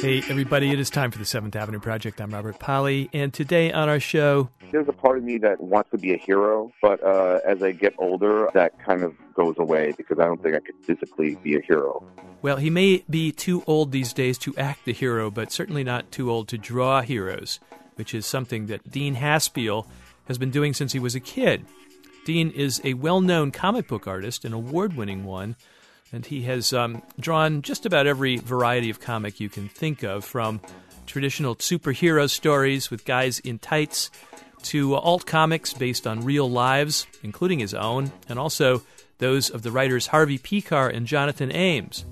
Hey, everybody, it is time for the Seventh Avenue Project. I'm Robert Polly, and today on our show. There's a part of me that wants to be a hero, but uh, as I get older, that kind of goes away because I don't think I could physically be a hero. Well, he may be too old these days to act the hero, but certainly not too old to draw heroes, which is something that Dean Haspiel has been doing since he was a kid. Dean is a well known comic book artist, an award winning one and he has um, drawn just about every variety of comic you can think of, from traditional superhero stories with guys in tights to alt comics based on real lives, including his own, and also those of the writers Harvey Pekar and Jonathan Ames.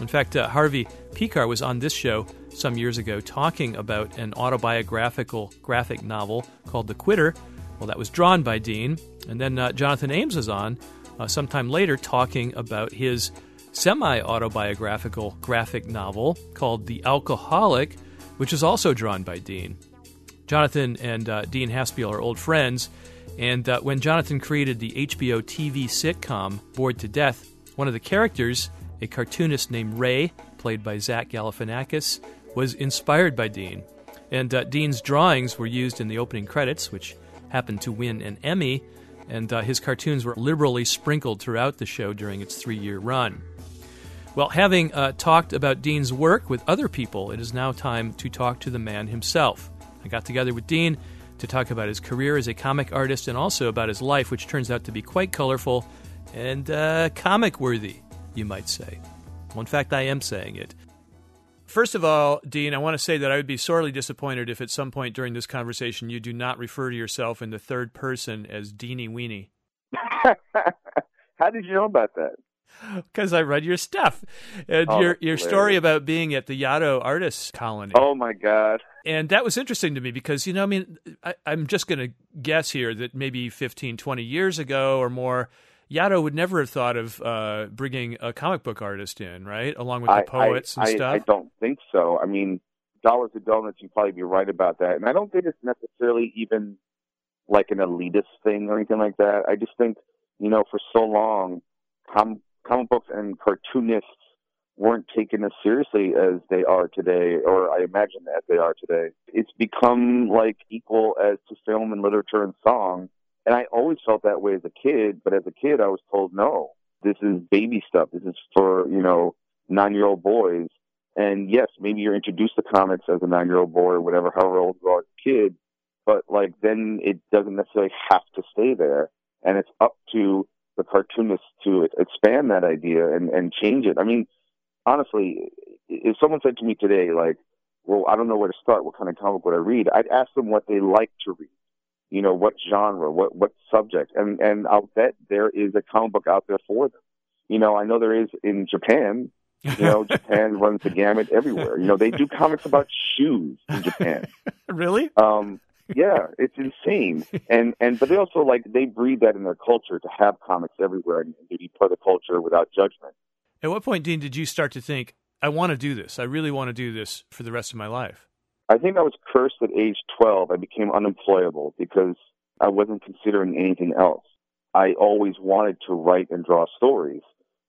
In fact, uh, Harvey Pekar was on this show some years ago talking about an autobiographical graphic novel called The Quitter. Well, that was drawn by Dean. And then uh, Jonathan Ames was on uh, sometime later talking about his semi autobiographical graphic novel called The Alcoholic, which is also drawn by Dean. Jonathan and uh, Dean Haspiel are old friends, and uh, when Jonathan created the HBO TV sitcom Bored to Death, one of the characters, a cartoonist named Ray, played by Zach Galifianakis, was inspired by Dean. And uh, Dean's drawings were used in the opening credits, which happened to win an Emmy and uh, his cartoons were liberally sprinkled throughout the show during its three year run. Well, having uh, talked about Dean's work with other people, it is now time to talk to the man himself. I got together with Dean to talk about his career as a comic artist and also about his life, which turns out to be quite colorful and uh, comic worthy, you might say. Well, in fact, I am saying it. First of all, Dean, I want to say that I would be sorely disappointed if at some point during this conversation you do not refer to yourself in the third person as Deanie Weenie. How did you know about that? Because I read your stuff and oh, your your story about being at the Yaddo Artists Colony. Oh my God! And that was interesting to me because you know, I mean, I, I'm just going to guess here that maybe 15, 20 years ago or more, Yaddo would never have thought of uh, bringing a comic book artist in, right, along with the I, poets I, and I, stuff. I don't think so. I mean, dollars to donuts, you'd probably be right about that. And I don't think it's necessarily even like an elitist thing or anything like that. I just think, you know, for so long, com- comic books and cartoonists weren't taken as seriously as they are today, or I imagine as they are today. It's become like equal as to film and literature and song and I always felt that way as a kid, but as a kid, I was told, no, this is baby stuff. This is for, you know, nine year old boys. And yes, maybe you're introduced to comics as a nine year old boy or whatever, however old you are as a kid, but like then it doesn't necessarily have to stay there. And it's up to the cartoonist to expand that idea and, and change it. I mean, honestly, if someone said to me today, like, well, I don't know where to start, what kind of comic would I read? I'd ask them what they like to read you know, what genre, what what subject, and and I'll bet there is a comic book out there for them. You know, I know there is in Japan. You know, Japan runs the gamut everywhere. You know, they do comics about shoes in Japan. really? Um, yeah, it's insane. And and but they also like they breed that in their culture to have comics everywhere and to be part of the culture without judgment. At what point, Dean, did you start to think, I want to do this? I really want to do this for the rest of my life? I think I was cursed at age 12. I became unemployable because I wasn't considering anything else. I always wanted to write and draw stories.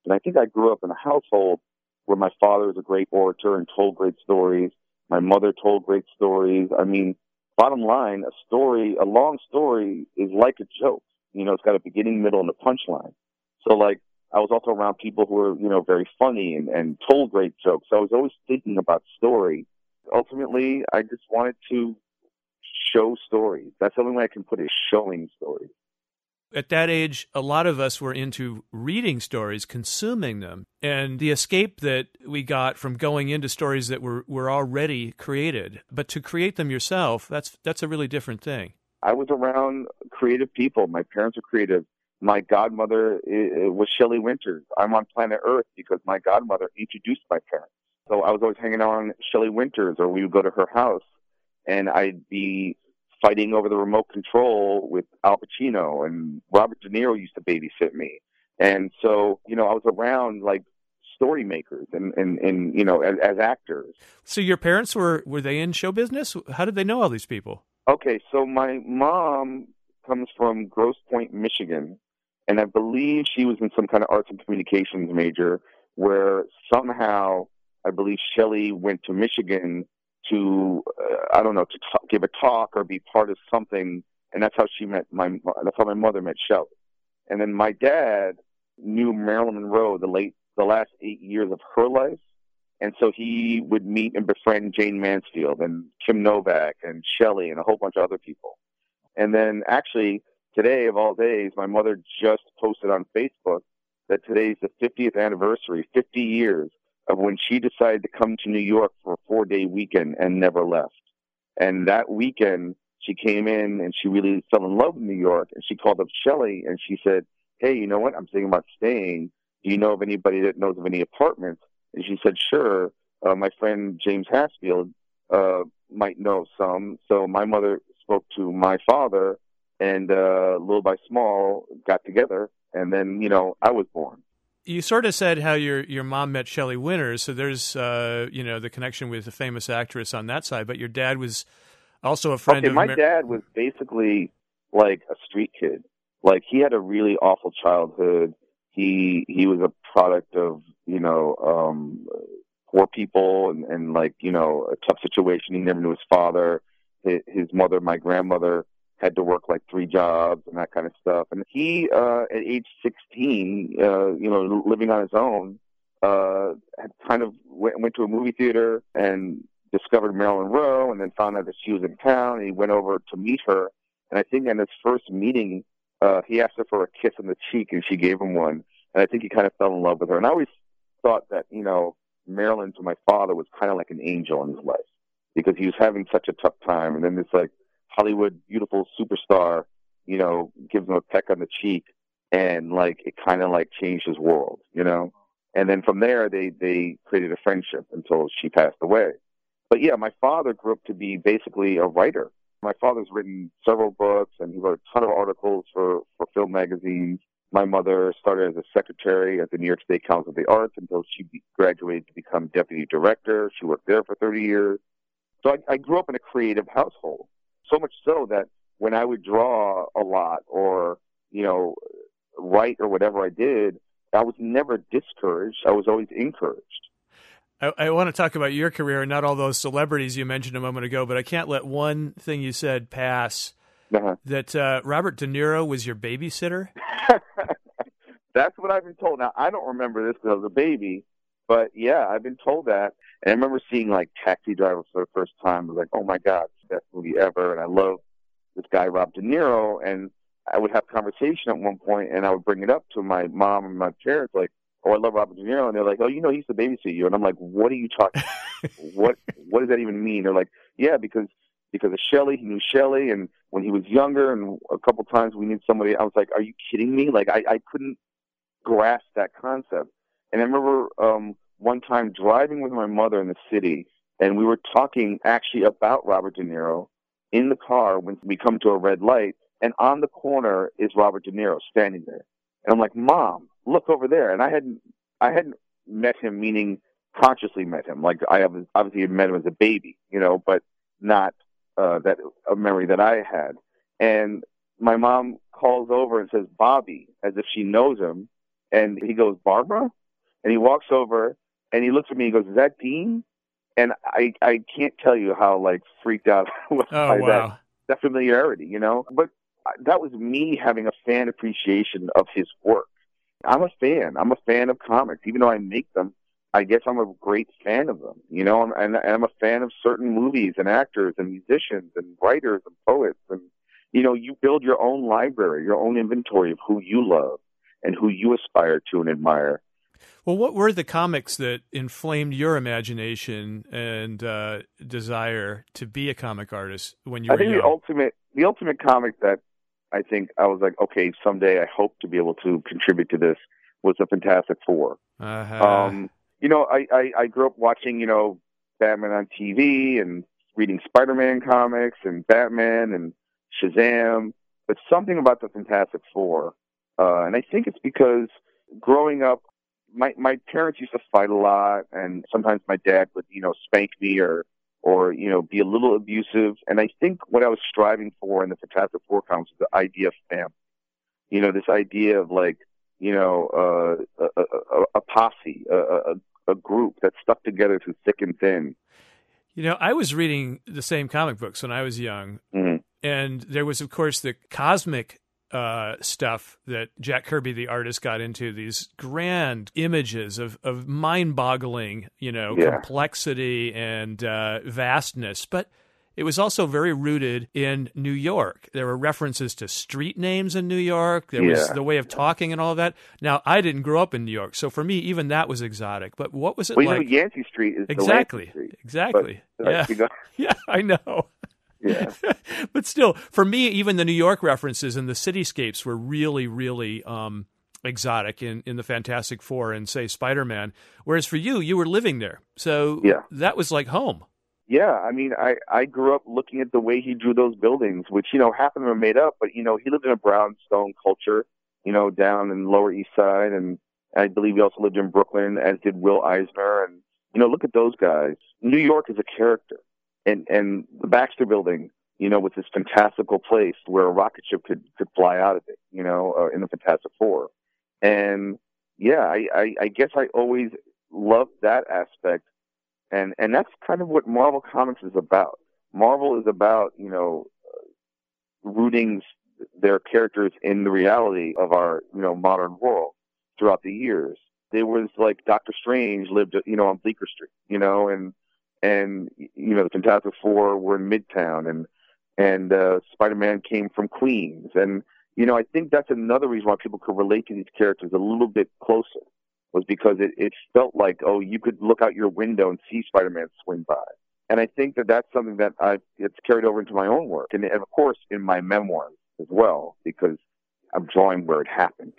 And I think I grew up in a household where my father was a great orator and told great stories. My mother told great stories. I mean, bottom line, a story, a long story is like a joke. You know, it's got a beginning, middle, and a punchline. So like, I was also around people who were, you know, very funny and, and told great jokes. So I was always thinking about story ultimately, I just wanted to show stories. That's the only way I can put it, showing stories. At that age, a lot of us were into reading stories, consuming them, and the escape that we got from going into stories that were, were already created. But to create them yourself, that's that's a really different thing. I was around creative people. My parents are creative. My godmother eh, eh, was Shelley Winters. I'm on planet Earth because my godmother introduced my parents. So I was always hanging out on Shelley Winters, or we would go to her house, and I'd be fighting over the remote control with Al Pacino, and Robert De Niro used to babysit me. And so, you know, I was around like story makers and, and, and you know, as, as actors. So your parents were, were they in show business? How did they know all these people? Okay, so my mom comes from Grosse Pointe, Michigan, and I believe she was in some kind of arts and communications major where somehow I believe Shelley went to Michigan to uh, I don't know to give a talk or be part of something, and that's how she met my that's how my mother met Shelley, and then my dad knew Marilyn Monroe the late the last eight years of her life, and so he would meet and befriend Jayne Mansfield and Kim Novak and Shelley and a whole bunch of other people, and then actually today of all days, my mother just posted on Facebook that today's the 50th anniversary, 50 years of when she decided to come to New York for a four day weekend and never left. And that weekend, she came in and she really fell in love with New York. And she called up Shelley and she said, Hey, you know what? I'm thinking about staying. Do you know of anybody that knows of any apartments? And she said, Sure. Uh, my friend James Haspiel uh, might know some. So my mother spoke to my father, and uh, little by small got together. And then, you know, I was born you sort of said how your your mom met Shelley Winters, so there's uh, you know the connection with a famous actress on that side. But your dad was also a friend okay, of. My Mar- dad was basically like a street kid. Like he had a really awful childhood. He he was a product of you know um, poor people and, and like you know a tough situation. He never knew his father. His, his mother, my grandmother, had to work like three jobs and that kind of stuff. And he, uh, at age 16, uh, you know, living on his own, uh, had kind of went, went to a movie theater and discovered Marilyn Monroe and then found out that she was in town and he went over to meet her. And I think in his first meeting, uh, he asked her for a kiss on the cheek and she gave him one. And I think he kind of fell in love with her. And I always thought that, you know, Marilyn to my father was kind of like an angel in his life because he was having such a tough time. And then this like Hollywood beautiful superstar, you know, gives him a peck on the cheek and like it kind of like changed his world, you know. And then from there they they created a friendship until she passed away. But yeah, my father grew up to be basically a writer. My father's written several books and he wrote a ton of articles for for film magazines. My mother started as a secretary at the New York State Council of the Arts until she graduated to become deputy director. She worked there for 30 years. So I, I grew up in a creative household so much so that when I would draw a lot or, you know, write or whatever I did, I was never discouraged. I was always encouraged. I, I, want to talk about your career and not all those celebrities you mentioned a moment ago, but I can't let one thing you said pass. Uh-huh. That uh, Robert De Niro was your babysitter. That's what I've been told. Now I don't remember this because I was a baby, but yeah, I've been told that. And I remember seeing like Taxi Driver for the first time. I was like, oh my god, best movie ever. And I love this guy Rob De Niro. And I would have conversation at one point, and I would bring it up to my mom and my parents, like, "Oh, I love Robert De Niro," and they're like, "Oh, you know, he used to babysit you," and I'm like, "What are you talking? what What does that even mean?" They're like, "Yeah, because because of Shelley, he knew Shelley, and when he was younger, and a couple times we need somebody." I was like, "Are you kidding me?" Like, I I couldn't grasp that concept. And I remember um one time driving with my mother in the city, and we were talking actually about Robert De Niro in the car when we come to a red light, and on the corner is Robert De Niro standing there. And I'm like, Mom, look over there. And I hadn't, I hadn't met him, meaning consciously met him. Like I obviously had met him as a baby, you know, but not uh, that a memory that I had. And my mom calls over and says, Bobby, as if she knows him. And he goes, Barbara? And he walks over and he looks at me and goes, "Is that Dean?" And I I can't tell you how like freaked out I was oh, by wow. that that familiarity, you know. But that was me having a fan appreciation of his work. I'm a fan. I'm a fan of comics, even though I make them. I guess I'm a great fan of them, you know, and, and I'm a fan of certain movies and actors and musicians and writers and poets. And, you know, you build your own library, your own inventory of who you love and who you aspire to and admire. Well, what were the comics that inflamed your imagination and uh, desire to be a comic artist when you were I think young? the ultimate, the ultimate comic that I think I was like, okay, someday I hope to be able to contribute to this was the Fantastic 4 uh-huh. Um, you know, I, I I grew up watching, you know, Batman on TV and reading Spider-Man comics and Batman and Shazam, but something about the Fantastic Four, uh, and I think it's because growing up my my parents used to fight a lot, and sometimes my dad would you know spank me or or you know be a little abusive. And I think what I was striving for in the Fantastic Four comics was the idea of family. You know, this idea of like you know, uh, a, a, a posse, a, a, a group that stuck together through thick and thin. You know, I was reading the same comic books when I was young, mm-hmm. and there was, of course, the cosmic uh, stuff that Jack Kirby, the artist, got into these grand images of, of mind boggling, you know, Yeah. complexity and uh, vastness. But it was also very rooted in New York. There were references to street names in New York. There was the way of talking and all of that. Now, I didn't grow up in New York, so for me, even that was exotic. But what was it Well, you like? know, Yancey Street is exactly, Street. exactly. But, uh, yeah, you go- yeah, I know. Yeah. but still, for me, even the New York references and the cityscapes were really, really um, exotic in, in the Fantastic Four and say Spider Man. Whereas for you, you were living there, so Yeah. that was like home. Yeah, I mean, I I grew up looking at the way he drew those buildings, which you know half of them are made up, but you know he lived in a brownstone culture, you know, down in the Lower East Side, and I believe he also lived in Brooklyn, as did Will Eisner, and you know, look at those guys. New York is a character, and and the Baxter Building, you know, was this fantastical place where a rocket ship could could fly out of it, you know, uh, in the Fantastic Four, and yeah, I, I I guess I always loved that aspect and and that's kind of what Marvel Comics is about. Marvel is about you know uh, rooting their characters in the reality of our you know modern world throughout the years. There was like Doctor Strange lived you know on Bleecker Street, you know, and and you know the Fantastic Four were in Midtown, and and uh, Spider Man came from Queens, and you know I think that's another reason why people could relate to these characters a little bit closer was because it, it felt like, oh, you could look out your window and see Spider-Man swing by. And I think that that's something that I it's carried over into my own work, and, and of course in my memoirs as well, because I'm drawing where it happened.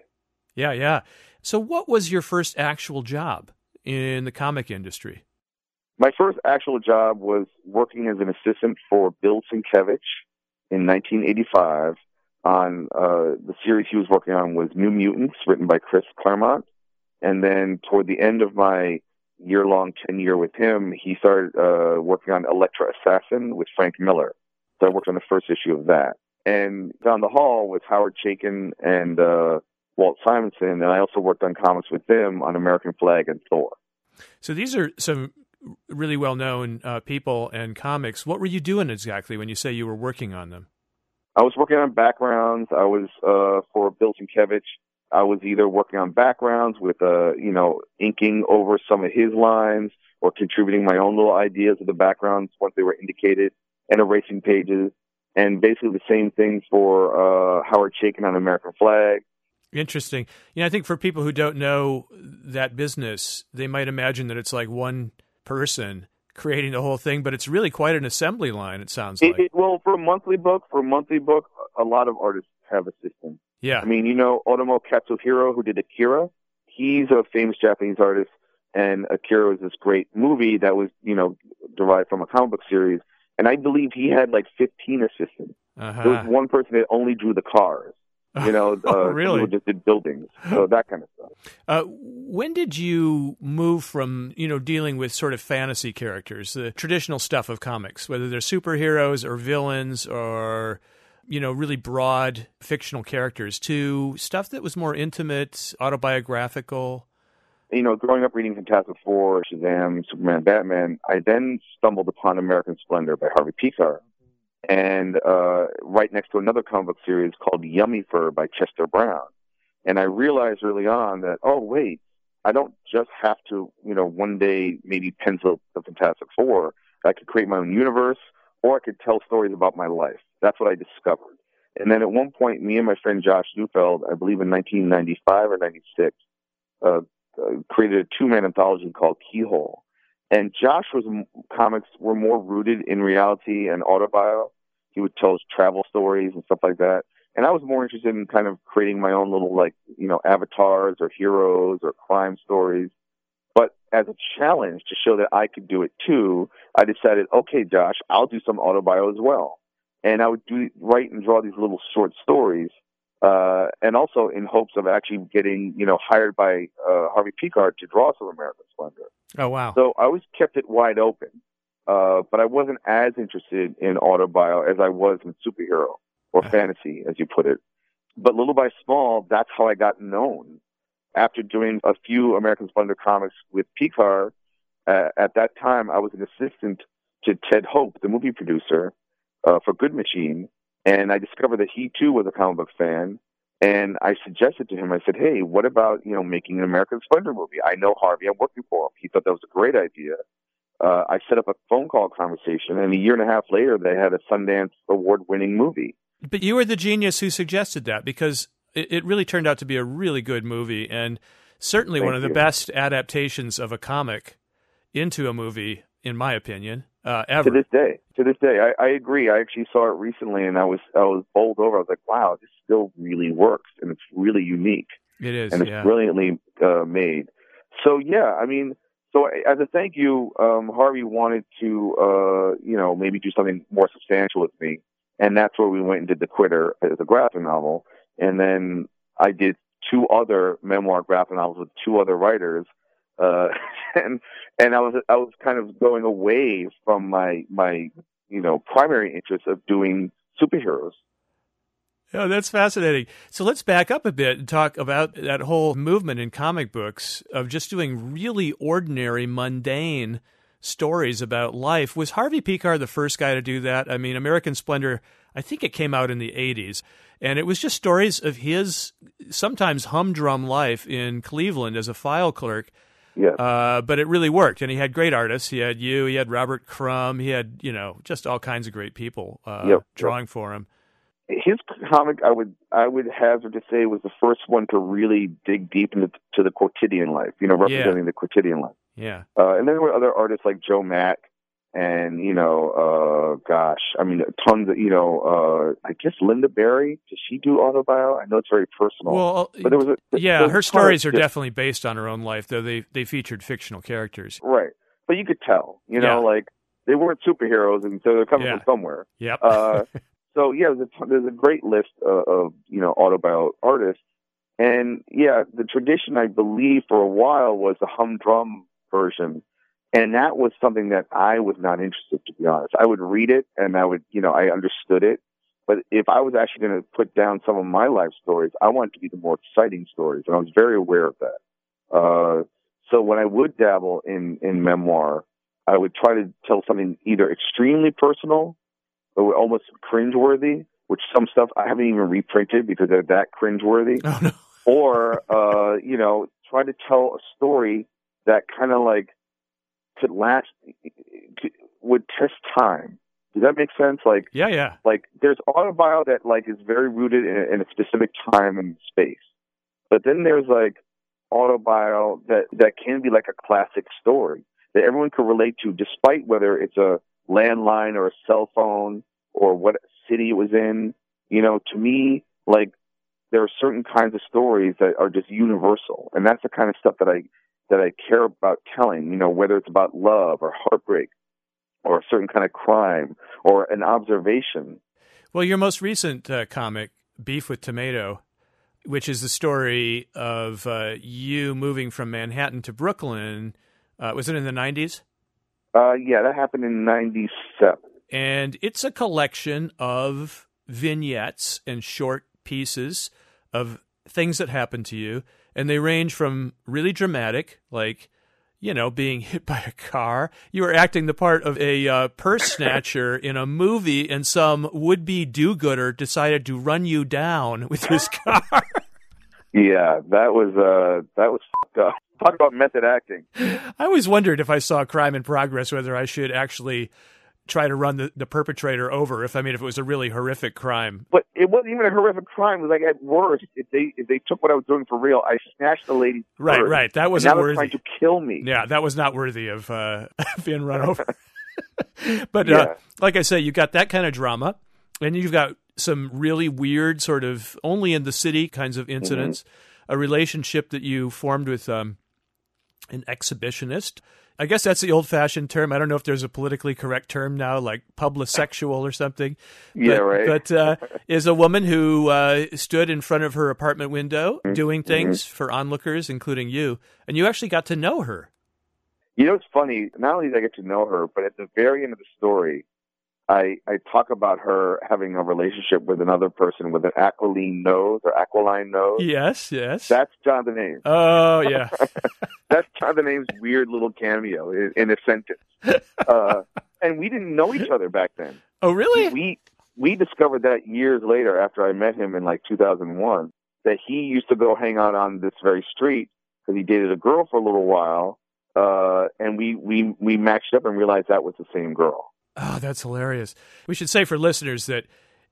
Yeah, yeah. So, what was your first actual job in the comic industry? My first actual job was working as an assistant for Bill Sienkiewicz in 1985 on uh, the series he was working on was New Mutants, written by Chris Claremont. And then toward the end of my year long tenure with him, he started uh, working on Elektra Assassin with Frank Miller. So I worked on the first issue of that. And down the hall was Howard Chaykin and uh, Walt Simonson, and I also worked on comics with them on American Flag and Thor. So, these are some really well known uh, people and comics. What were you doing exactly when you say you were working on them? I was working on backgrounds. I was uh, for Bill Sienkiewicz. I was either working on backgrounds with, uh, you know, inking over some of his lines or contributing my own little ideas of the backgrounds once they were indicated and erasing pages. And basically the same thing for uh, Howard Chaykin on American Flag. Interesting. You know, I think for people who don't know that business, they might imagine that it's like one person creating the whole thing, but it's really quite an assembly line. It sounds It, like. it, well, for a monthly book, for a monthly book, a lot of artists have assistants. yeah. I mean, you know, Otomo Katsuhiro, who did Akira, he's a famous Japanese artist, and Akira was this great movie that was, you know, derived from a comic book series. And I believe he had like 15 assistants. Uh-huh. There was one person that only drew the cars. You know, Oh, uh, really? just did buildings, so that kind of stuff. Uh, when did you move from you know dealing with sort of fantasy characters, the traditional stuff of comics, whether they're superheroes or villains or you know really broad fictional characters, to stuff that was more intimate, autobiographical? You know, growing up reading Fantastic Four, Shazam, Superman, Batman, I then stumbled upon American Splendor by Harvey Pekar, and uh, right next to another comic book series called Yummy Fur by Chester Brown. And I realized early on that, oh wait, I don't just have to, you know, one day maybe pencil the Fantastic Four. I could create my own universe, or I could tell stories about my life. That's what I discovered. And then at one point, me and my friend Josh Neufeld, I believe in 1995 or 96, uh, uh, created a two-man anthology called Keyhole. And Josh was comics were more rooted in reality and autobio. He would tell us travel stories and stuff like that. And I was more interested in kind of creating my own little like you know avatars or heroes or crime stories. But as a challenge to show that I could do it too, I decided, okay, Josh, I'll do some autobio as well. And I would do write and draw these little short stories uh, and also in hopes of actually getting, you know, hired by uh, Harvey Pekar to draw some American Splendor. Oh wow! So I always kept it wide open, uh, but I wasn't as interested in autobio as I was in superhero or Uh-huh. fantasy, as you put it. But little by small, that's how I got known. after doing a few American Splendor comics with Pekar, uh, at that time I was an assistant to Ted Hope, the movie producer uh, for Good Machine, and I discovered that he too was a comic book fan. And I suggested to him, I said, "Hey, what about you know making an American Splendor movie? I know Harvey. I'm working for him." He thought that was a great idea. Uh, I set up a phone call conversation, and a year and a half later, they had a Sundance award-winning movie. But you were the genius who suggested that because it, it really turned out to be a really good movie, and certainly Thank one of the best adaptations of a comic into a movie, in my opinion, uh, ever. To this day, to this day, I, I agree. I actually saw it recently, and I was I was bowled over. I was like, "Wow, this still really works, and it's really unique, it is, and it's yeah. brilliantly uh, made." So yeah, I mean, so as a thank you, um, Harvey wanted to, uh, you know, maybe do something more substantial with me, and that's where we went and did the Quitter as a graphic novel, and then I did two other memoir graphic novels with two other writers. Uh, and and I was I was kind of going away from my my you know primary interest of doing superheroes. Oh, that's fascinating. So let's back up a bit and talk about that whole movement in comic books of just doing really ordinary, mundane stories about life. Was Harvey Pekar the first guy to do that? I mean, American Splendor, I think it came out in the 80s, and it was just stories of his sometimes humdrum life in Cleveland as a file clerk. Yes. Uh, but it really worked, and he had great artists. He had you, he had Robert Crumb, he had you know just all kinds of great people uh, Yep. drawing for him. His comic, I would I would hazard to say, was the first one to really dig deep into to the quotidian life. You know, representing the quotidian life. Yeah, Uh, and then there were other artists like Joe Matt, and you know, uh, gosh, I mean, tons of you know, uh, I guess Lynda Barry. Does she do autobio? I know it's very personal. well, but there was a there yeah, was her stories are definitely based on her own life, though they they featured fictional characters. right. But you could tell, you know, Yeah. like they weren't superheroes, and so they're coming Yeah. from somewhere. Yep. Uh, so yeah, there's a, there's a great list uh, of you know autobio artists, and yeah, the tradition I believe for a while was the humdrum version, and that was something that I was not interested. To be honest, I would read it and I would you know I understood it, but if I was actually going to put down some of my life stories, I wanted to be the more exciting stories, and I was very aware of that. Uh, so when I would dabble in in memoir, I would try to tell something either extremely personal or almost cringeworthy, which some stuff I haven't even reprinted because they're that cringeworthy. oh no. or, uh, you know, try to tell a story that kind of like could last, would test time. Does that make sense? Like, Yeah, yeah. like there's autobio that like is very rooted in, in a specific time and space, but then there's like autobio that that can be like a classic story that everyone can relate to, despite whether it's a landline or a cell phone or what city it was in. You know, to me, like there are certain kinds of stories that are just universal, and that's the kind of stuff that I that I care about telling. You know, whether it's about love or heartbreak or a certain kind of crime or an observation. Well, your most recent uh, comic, Beef with Tomato, which is the story of uh, you moving from Manhattan to Brooklyn. Uh, was it in the 90s? Uh, yeah, that happened in '97. And it's a collection of vignettes and short pieces of things that happened to you. And they range from really dramatic, like, you know, being hit by a car. You were acting the part of a uh, purse snatcher in a movie, and some would be do gooder decided to run you down with his car. Yeah, that was uh, that was fucked up. Talk about method acting. I always wondered if I saw crime in progress whether I should actually try to run the, the perpetrator over. If I mean, if it was a really horrific crime. But it wasn't even a horrific crime. It was like at worst, if they if they took what I was doing for real, I snatched the lady. Right, right. That wasn't worthy. trying to kill me. Yeah, that was not worthy of uh, being run over. but Yeah. uh, like I say, you got that kind of drama, and you've got some really weird, sort of only in the city kinds of incidents. Mm-hmm. A relationship that you formed with um, an exhibitionist. I guess that's the old-fashioned term. I don't know if there's a politically correct term now, like publisexual or something. Yeah, but, right. But uh, is a woman who uh, stood in front of her apartment window Mm-hmm. doing things for onlookers, including you, and you actually got to know her. You know, it's funny. Not only did I get to know her, but at the very end of the story, I, I talk about her having a relationship with another person with an aquiline nose or aquiline nose. Yes, yes. That's Jonathan Ames. Oh, yeah. That's Jonathan Ames' weird little cameo in, in a sentence. Uh, and we didn't know each other back then. Oh, really? We we discovered that years later after I met him in like 2001 that he used to go hang out on this very street because he dated a girl for a little while. Uh, and we, we, we matched up and realized that was the same girl. Oh, that's hilarious. We should say for listeners that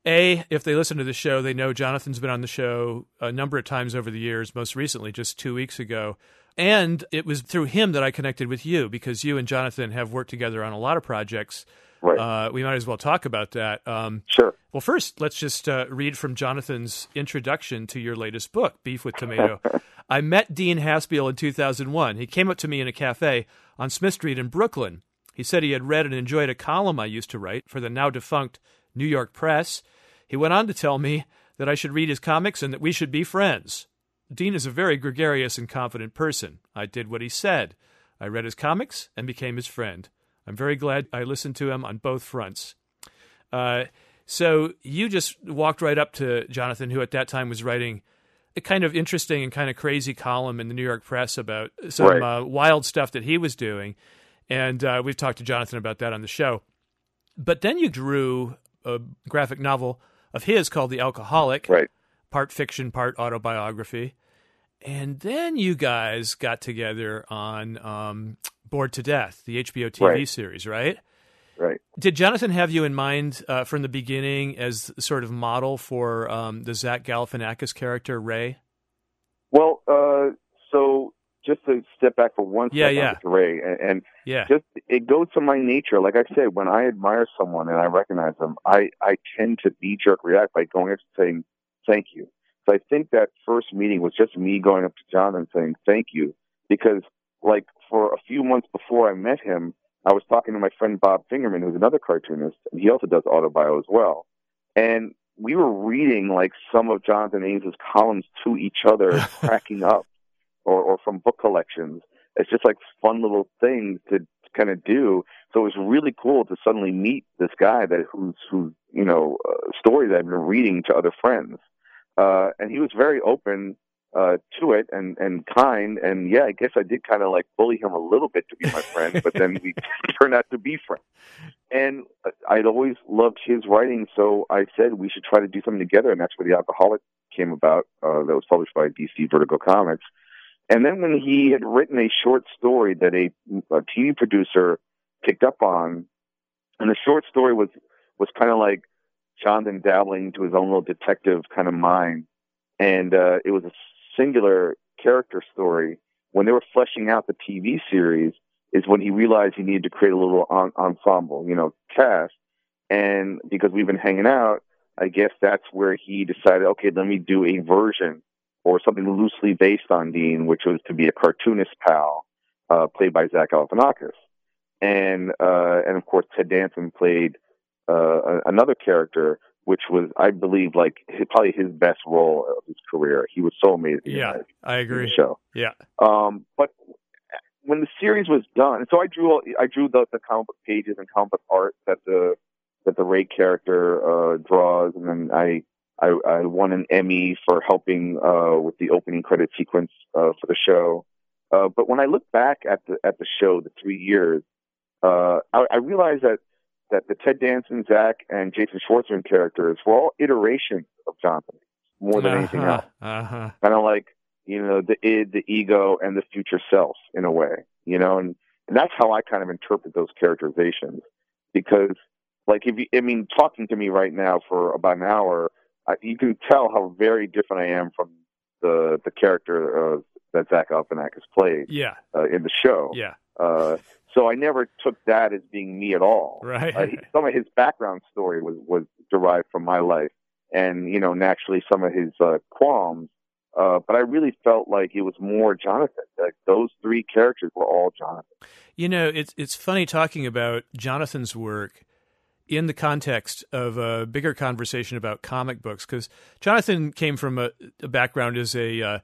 a, if they listen to the show, they know Jonathan's been on the show a number of times over the years, most recently just two weeks ago. And it was through him that I connected with you because you and Jonathan have worked together on a lot of projects. Right. Uh, we might as well talk about that. Um, sure. Well, first, let's just uh, read from Jonathan's introduction to your latest book, Beef with Tomato. I met Dean Haspiel in 2001. He came up to me in a cafe on Smith Street in Brooklyn. He said he had read and enjoyed a column I used to write for the now defunct New York Press. He went on to tell me that I should read his comics and that we should be friends. Dean is a very gregarious and confident person. I did what he said. I read his comics and became his friend. I'm very glad I listened to him on both fronts. Uh, so you just walked right up to Jonathan, who at that time was writing a kind of interesting and kind of crazy column in the New York Press about some Right. uh, wild stuff that he was doing. And uh, we've talked to Jonathan about that on the show. But then you drew a graphic novel of his called The Alcoholic, Right. part fiction, part autobiography. And then you guys got together on um, Bored to Death, the HBO TV Right. series, right? Right. Did Jonathan have you in mind uh, from the beginning as sort of model for um, the Zach Galifianakis character, Ray? Well, uh, so just to step back for one Yeah, second, yeah. with Ray, and, and Yeah. just it goes to my nature. Like I said, when I admire someone and I recognize them, I I tend to knee jerk react by going up and saying thank you. So I think that first meeting was just me going up to John and saying thank you because like for a few months before I met him, I was talking to my friend Bob Fingerman, who's another cartoonist, and he also does autobio as well. And we were reading like some of Jonathan Ames's columns to each other, cracking up, or or from book collections. It's just like fun little things to kind of do. So it was really cool to suddenly meet this guy that who's who's you know uh, stories I've been reading to other friends, uh, and he was very open uh, to it and and kind. And yeah, I guess I did kind of like bully him a little bit to be my friend, but then we turned out to be friends. And I'd always loved his writing, so I said we should try to do something together, and that's where the Alcoholic came about. Uh, that was published by DC Vertigo Comics. And then when he had written a short story that a, a TV producer picked up on, and the short story was was kind of like Jonathan dabbling into his own little detective kind of mind, and uh, it was a singular character story. When they were fleshing out the TV series, is when he realized he needed to create a little en- ensemble, you know, cast. And because we've been hanging out, I guess that's where he decided, okay, let me do a version or something loosely based on Dean, which was to be a cartoonist pal, uh, played by Zach Galifianakis. And, uh, and of course, Ted Danson played, uh, another character, which was, I believe, like his, probably his best role of his career. He was so amazing in Yeah, that- I agree. show. Yeah. Um, but when the series was done, so I drew I drew the, the comic book pages and comic book art that the that the Ray character uh, draws, and then I, I I won an Emmy for helping uh, with the opening credit sequence uh, for the show. Uh, but when I look back at the at the show, the three years, uh, I, I realized that that the Ted Danson, Zach, and Jason Schwartzman characters were all iterations of Jonathan more than anything else Uh huh. kind of like you know the id, the ego, and the future self in a way, you know, and and that's how I kind of interpret those characterizations because, like, if you, I mean, talking to me right now for about an hour, I, you can tell how very different I am from the the character uh, that Zach Galifianakis played Yeah. uh, in the show. Yeah. Uh, so I never took that as being me at all. Right. Uh, he, some of his background story was was derived from my life, and you know, naturally, some of his uh, qualms. Uh, but I really felt like it was more Jonathan. Like those three characters were all Jonathan. You know, it's it's funny talking about Jonathan's work in the context of a bigger conversation about comic books because Jonathan came from a, a background as a uh,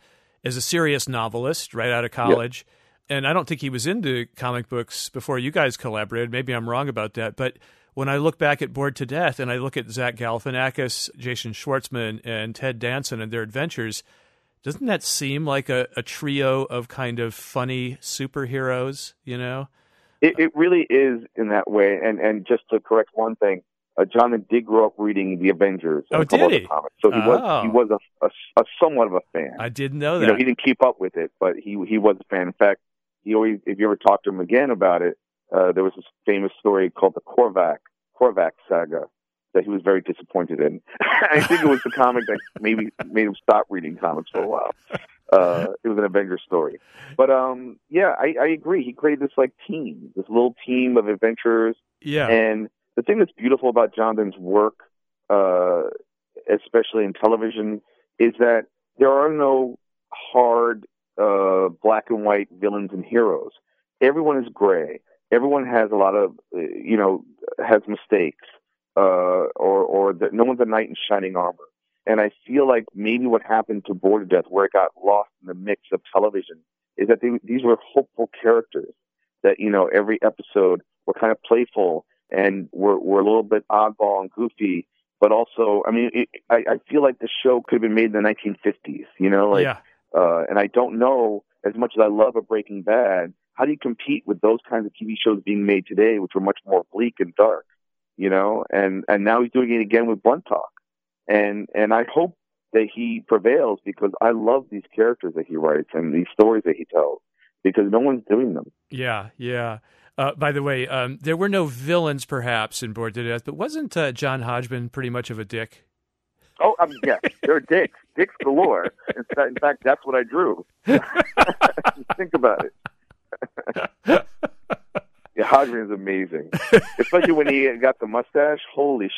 as a serious novelist right out of college, and I don't think he was into comic books before you guys collaborated. Maybe I'm wrong about that, but when I look back at Bored to Death and I look at Zach Galifianakis, Jason Schwartzman, and Ted Danson and their adventures, doesn't that seem like a, a trio of kind of funny superheroes? You know, it, it really is in that way. And and just to correct one thing, uh, Jonathan did grow up reading the Avengers. Oh, did he? Comics, so he oh. was he was a, a, a, somewhat of a fan. I didn't know that. You know, he didn't keep up with it, but he he was a fan. In fact, he always if you ever talk to him again about it, uh, there was this famous story called the Korvac Korvac saga that he was very disappointed in. I think it was the comic that maybe made him stop reading comics for a while. Uh, it was an Avenger story, but um, yeah, I, I agree. He created this like team, this little team of adventurers. Yeah, and the thing that's beautiful about Jonathan's work, uh, especially in television, is that there are no hard uh, black and white villains and heroes. Everyone is gray. Everyone has a lot of, uh, you know, has mistakes, uh, or or that no one's a knight in shining armor. And I feel like maybe what happened to Bored to Death, where it got lost in the mix of television, is that they, these were hopeful characters. That you know, every episode were kind of playful and were were a little bit oddball and goofy, but also, I mean, it, I, I feel like the show could have been made in the 1950s. You know, like, yeah. uh, and I don't know as much as I love a Breaking Bad. How do you compete with those kinds of TV shows being made today, which are much more bleak and dark? You know, and and now he's doing it again with Blunt Talk and and I hope that he prevails because I love these characters that he writes and these stories that he tells because no one's doing them. Yeah, yeah. Uh, by the way, um, there were no villains perhaps in Bored to Death, but wasn't uh, John Hodgman pretty much of a dick? Oh, I mean, yeah, they're dicks, dicks galore. In fact, in fact, that's what I drew. Think about it. yeah, Hodgman is amazing, especially when he got the mustache. Holy. Shit.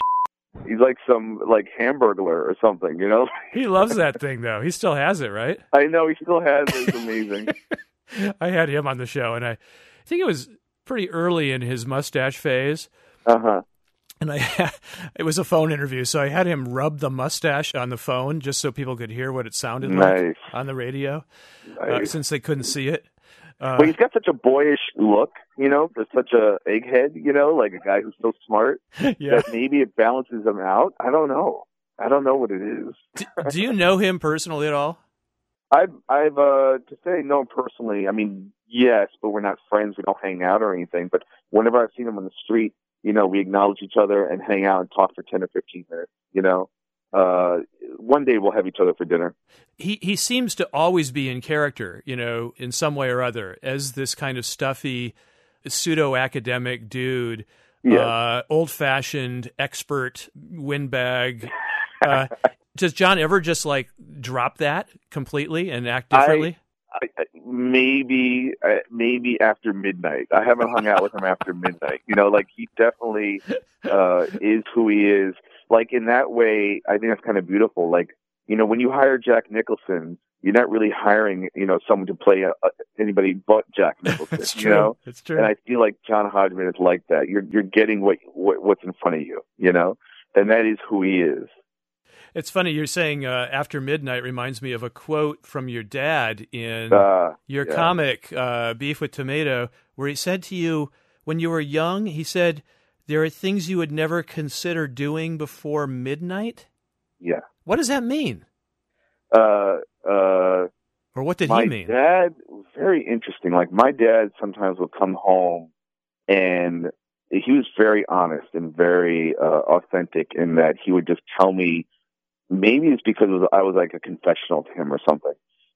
He's like some like hamburglar or something, you know. He loves that thing though. He still has it, right? I know he still has it. It's amazing. I had him on the show, and I think it was pretty early in his mustache phase. Uh huh. And I, it was a phone interview, so I had him rub the mustache on the phone just so people could hear what it sounded nice. like on the radio, uh, nice. uh, since they couldn't see it. Uh, well, he's got such a boyish look, you know, for such a egghead, you know, like a guy who's so smart yeah. that maybe it balances him out. I don't know. I don't know what it is. do, do you know him personally at all? I've, I've, uh, to say no personally, I mean, yes, but we're not friends. We don't hang out or anything. But whenever I've seen him on the street, you know, we acknowledge each other and hang out and talk for 10 or 15 minutes, you know uh, one day we'll have each other for dinner. He he seems to always be in character, you know, in some way or other, as this kind of stuffy, pseudo academic dude, yes. uh, old fashioned expert windbag. Uh, does John ever just like drop that completely and act differently? I, I, maybe uh, maybe after midnight. I haven't hung out with him after midnight. You know, like he definitely uh, is who he is like in that way, I think that's kind of beautiful. Like, you know, when you hire Jack Nicholson, you're not really hiring, you know, someone to play a, a, anybody but Jack Nicholson. That's you true. know, That's true. and I feel like John Hodgman is like that. You're you're getting what, what what's in front of you, you know, and that is who he is. It's funny you're saying uh, after midnight reminds me of a quote from your dad in Uh, your yeah. comic uh, Beef with Tomato, where he said to you when you were young, he said there are things you would never consider doing before midnight. yeah. What does that mean? Uh, uh, Or what did my he mean? dad was very interesting. Like my dad sometimes would come home and he was very honest and very uh, authentic in that he would just tell me. Maybe it's because I was like a confessional to him or something,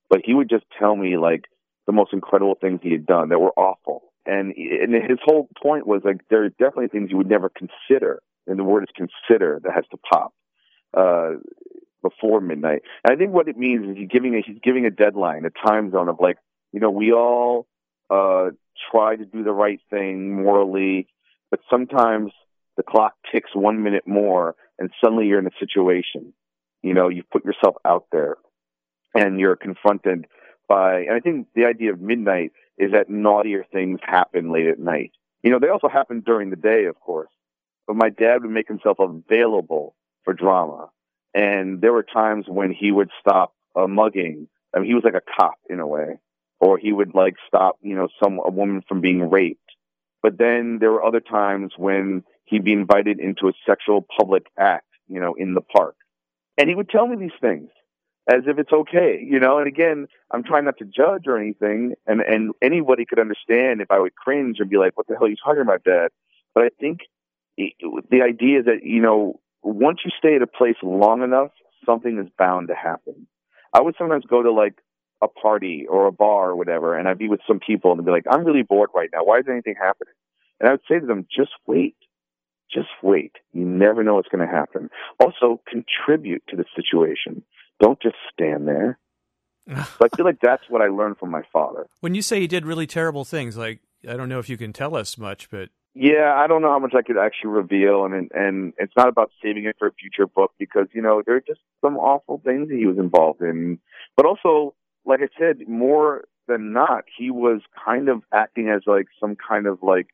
but he would just tell me like the most incredible things he had done that were awful. And and his whole point was like there are definitely things you would never consider, and the word is consider that has to pop uh, before midnight. And I think what it means is he's giving a he's giving a deadline, a time zone of like you know we all uh, try to do the right thing morally, but sometimes the clock ticks one minute more, and suddenly you're in a situation. You know, you put yourself out there, and you're confronted by. And I think the idea of midnight is that naughtier things happen late at night. You know, they also happen during the day, of course. But my dad would make himself available for drama. And there were times when he would stop a mugging. I mean, he was like a cop in a way. Or he would like stop, you know, some, a woman from being raped. But then there were other times when he'd be invited into a sexual public act, you know, in the park. And he would tell me these things as if it's okay, you know. And again, I'm trying not to judge or anything, and and anybody could understand if I would cringe and be like, "What the hell are you talking about, Dad?" But I think the idea that you know, once you stay at a place long enough, something is bound to happen. I would sometimes go to like a party or a bar or whatever, and I'd be with some people and be like, "I'm really bored right now. Why is anything happening?" And I would say to them, "Just wait." Just wait. You never know what's going to happen. Also, contribute to the situation. Don't just stand there. so I feel like that's what I learned from my father. When you say he did really terrible things, like I don't know if you can tell us much, but yeah, I don't know how much I could actually reveal, and and it's not about saving it for a future book because you know there are just some awful things that he was involved in, but also, like I said, more than not, he was kind of acting as like some kind of like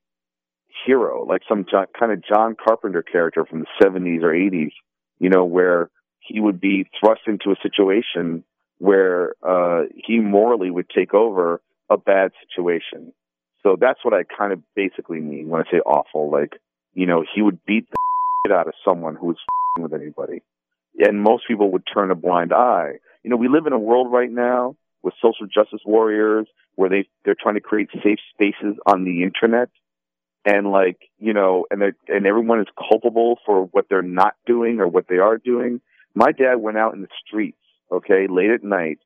hero, like some kind of John Carpenter character from the 70s or 80s, you know, where he would be thrust into a situation where uh, he morally would take over a bad situation. So that's what I kind of basically mean when I say awful. Like, you know, he would beat the shit out of someone who was with anybody. And most people would turn a blind eye. You know, we live in a world right now with social justice warriors where they they're trying to create safe spaces on the internet and like you know and and everyone is culpable for what they're not doing or what they are doing my dad went out in the streets okay late at night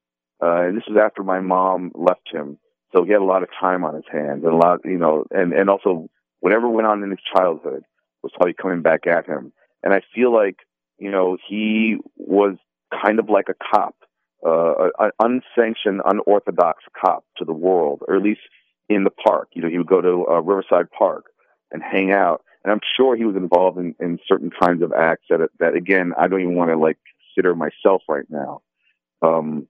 uh and this was after my mom left him so he had a lot of time on his hands and a lot you know and and also whatever went on in his childhood was probably coming back at him and i feel like you know he was kind of like a cop uh an unsanctioned unorthodox cop to the world or at least in the park. You know, he would go to uh, Riverside Park and hang out. And I'm sure he was involved in, in certain kinds of acts that, that again, I don't even want to like consider myself right now. Um,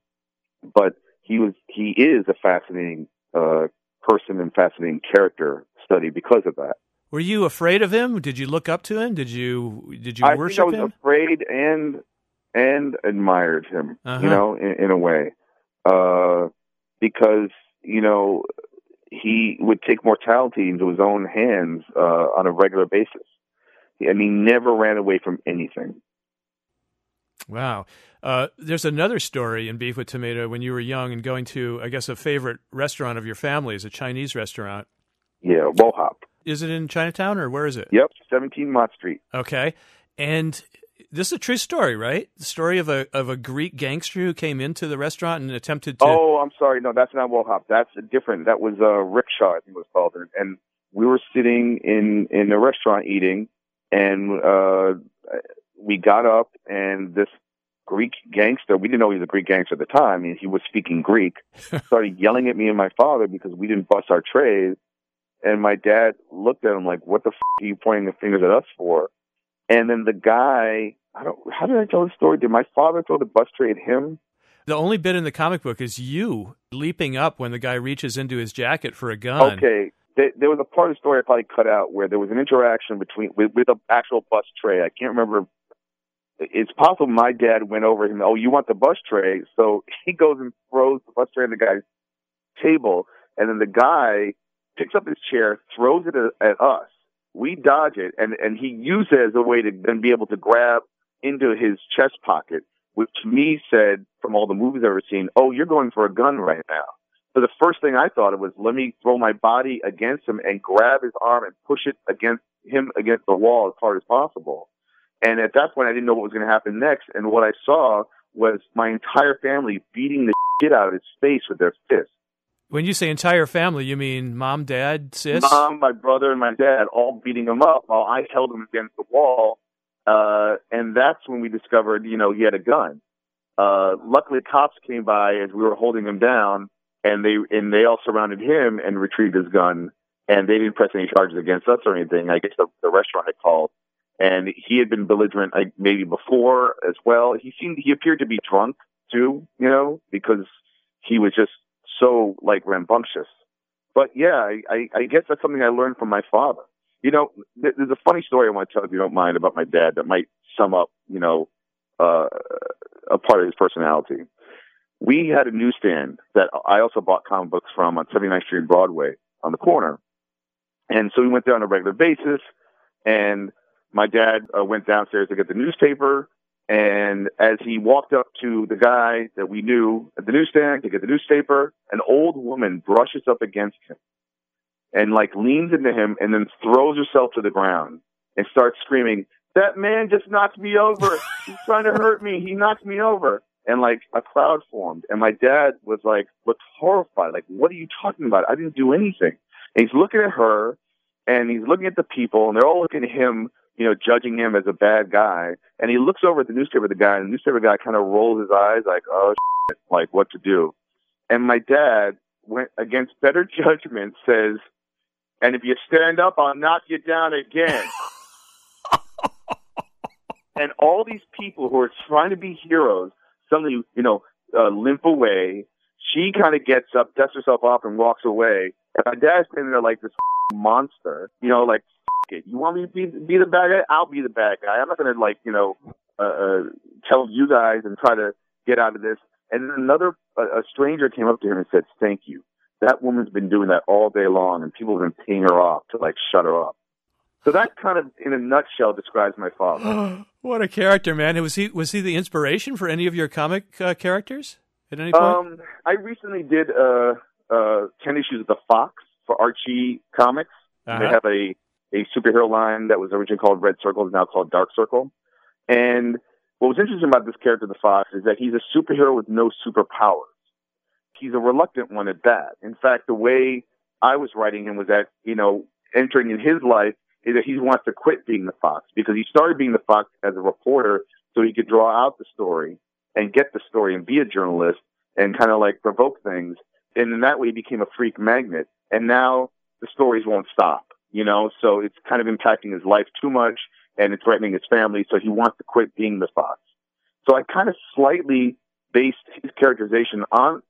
but he was, he is a fascinating, uh, person and fascinating character study because of that. Were you afraid of him? Did you look up to him? Did you, did you I worship think I was him? afraid and, and admired him, Uh-huh. you know, in, in a way. Uh, because, you know, he would take mortality into his own hands uh, on a regular basis, and he never ran away from anything. Wow. Uh, there's another story in Beef with Tomato when you were young and going to, I guess, a favorite restaurant of your family's, a Chinese restaurant. Yeah, Wo Hop. Is it in Chinatown or where is it? Yep, 17 Mott Street. Okay. And this is a true story, right? The story of a of a Greek gangster who came into the restaurant and attempted to. Oh, I'm sorry. No, that's not Wo Hop. That's different. That was uh, Rickshaw, I think it was called. And, and we were sitting in in a restaurant eating, and uh, we got up, and this Greek gangster, we didn't know he was a Greek gangster at the time. He was speaking Greek, started yelling at me and my father because we didn't bust our trays. And my dad looked at him like, "What the f- are you pointing the fingers at us for?" And then the guy, I don't. How did I tell the story? Did my father throw the bus tray at him? The only bit in the comic book is you leaping up when the guy reaches into his jacket for a gun. Okay. There, there was a part of the story I probably cut out where there was an interaction between with, with the actual bus tray. I can't remember. It's possible my dad went over him. Oh, you want the bus tray? So he goes and throws the bus tray on the guy's table, and then the guy picks up his chair, throws it at, at us. We dodge it, and and he uses it as a way to then be able to grab into his chest pocket, which to me said, from all the movies I've ever seen, oh, you're going for a gun right now. So the first thing I thought of was, let me throw my body against him and grab his arm and push it against him against the wall as hard as possible. And at that point, I didn't know what was going to happen next. And what I saw was my entire family beating the shit out of his face with their fists. When you say entire family, you mean mom, dad, sis? Mom, my brother, and my dad all beating him up while I held him against the wall. Uh, and that's when we discovered, you know, he had a gun. Uh, luckily cops came by as we were holding him down and they, and they all surrounded him and retrieved his gun and they didn't press any charges against us or anything. I guess the, the restaurant had called and he had been belligerent like, maybe before as well. He seemed, he appeared to be drunk too, you know, because he was just so like rambunctious. But yeah, I, I, I guess that's something I learned from my father. You know, there's a funny story I want to tell if you don't mind about my dad that might sum up, you know, uh, a part of his personality. We had a newsstand that I also bought comic books from on 79th Street and Broadway on the corner. And so we went there on a regular basis. And my dad uh, went downstairs to get the newspaper. And as he walked up to the guy that we knew at the newsstand to get the newspaper, an old woman brushes up against him and like leans into him and then throws herself to the ground and starts screaming, that man just knocked me over. He's trying to hurt me. He knocked me over. And like a crowd formed. And my dad was like, looked horrified. Like, what are you talking about? I didn't do anything. And he's looking at her and he's looking at the people and they're all looking at him, you know, judging him as a bad guy. And he looks over at the newspaper, the guy, and the newspaper guy kind of rolls his eyes like, oh, shit, like what to do. And my dad went against better judgment says, and if you stand up, I'll knock you down again. and all these people who are trying to be heroes suddenly, you know, uh, limp away. She kind of gets up, dusts herself off, and walks away. And my dad's standing there like this monster, you know, like, it. You want me to be, be the bad guy? I'll be the bad guy. I'm not going to, like, you know, uh, uh, tell you guys and try to get out of this. And then another, a, a stranger came up to him and said, thank you. That woman's been doing that all day long, and people have been paying her off to, like, shut her up. So that kind of, in a nutshell, describes my father. what a character, man! Was he was he the inspiration for any of your comic uh, characters at any point? Um, I recently did uh, uh, ten issues of the Fox for Archie Comics. Uh-huh. They have a a superhero line that was originally called Red Circle, is now called Dark Circle. And what was interesting about this character, the Fox, is that he's a superhero with no superpowers. He's a reluctant one at that. In fact, the way I was writing him was that, you know, entering in his life, is that he wants to quit being the fox because he started being the fox as a reporter so he could draw out the story and get the story and be a journalist and kind of like provoke things. And in that way, he became a freak magnet. And now the stories won't stop, you know, so it's kind of impacting his life too much and it's threatening his family. So he wants to quit being the fox. So I kind of slightly based his characterization on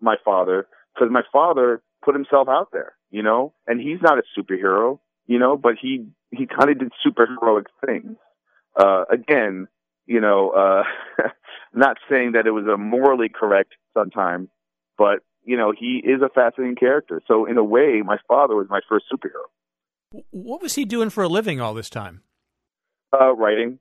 my father because my father put himself out there, you know, and he's not a superhero you know, but he he kind of did superheroic things. Uh, again, you know, uh, not saying that it was a morally correct sometimes, but you know, he is a fascinating character. So in a way, my father was my first superhero. What was he doing for a living all this time? Uh, writing,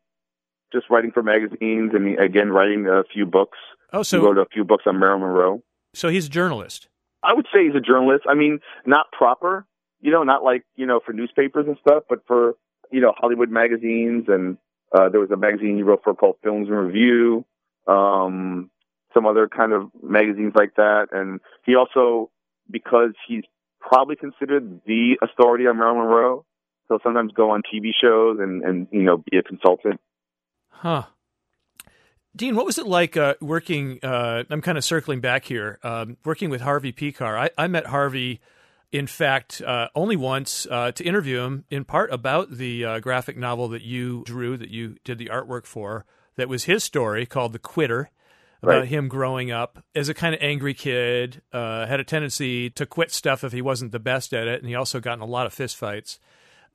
just writing for magazines, and again, writing a few books. Oh, so he wrote a few books on Marilyn Monroe. So he's a journalist. I would say he's a journalist. I mean, not proper, you know, not like, you know, for newspapers and stuff, but for, you know, Hollywood magazines. And uh, there was a magazine he wrote for called Films in Review, um, some other kind of magazines like that. And he also, because he's probably considered the authority on Marilyn Monroe, he'll sometimes go on TV shows and, and you know, be a consultant. Huh. Dean, what was it like uh, working? Uh, I'm kind of circling back here, um, working with Harvey Pekar. I, I met Harvey in fact, uh, only once uh, to interview him in part about the uh, graphic novel that you drew, that you did the artwork for, that was his story called The Quitter, about right. him growing up as a kind of angry kid, uh, had a tendency to quit stuff if he wasn't the best at it, and he also got in a lot of fistfights.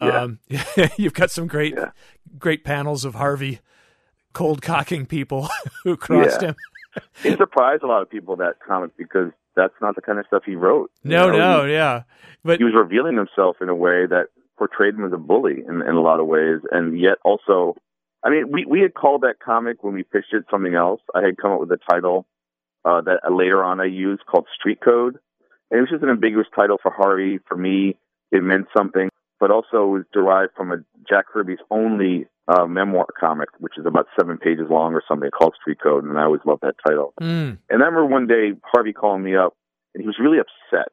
Yeah. Um, you've got some great, yeah. great panels of Harvey cold cocking people who crossed yeah. him. it surprised a lot of people that comic because that's not the kind of stuff he wrote. No, know? no, he, yeah. But he was revealing himself in a way that portrayed him as a bully in, in a lot of ways, and yet also, I mean, we we had called that comic when we pitched it something else. I had come up with a title uh, that later on I used called Street Code, and it was just an ambiguous title for Harvey. For me, it meant something, but also was derived from a Jack Kirby's only uh, memoir comic, which is about seven pages long or something called Street Code, and I always loved that title. Mm. And I remember one day Harvey calling me up, and he was really upset,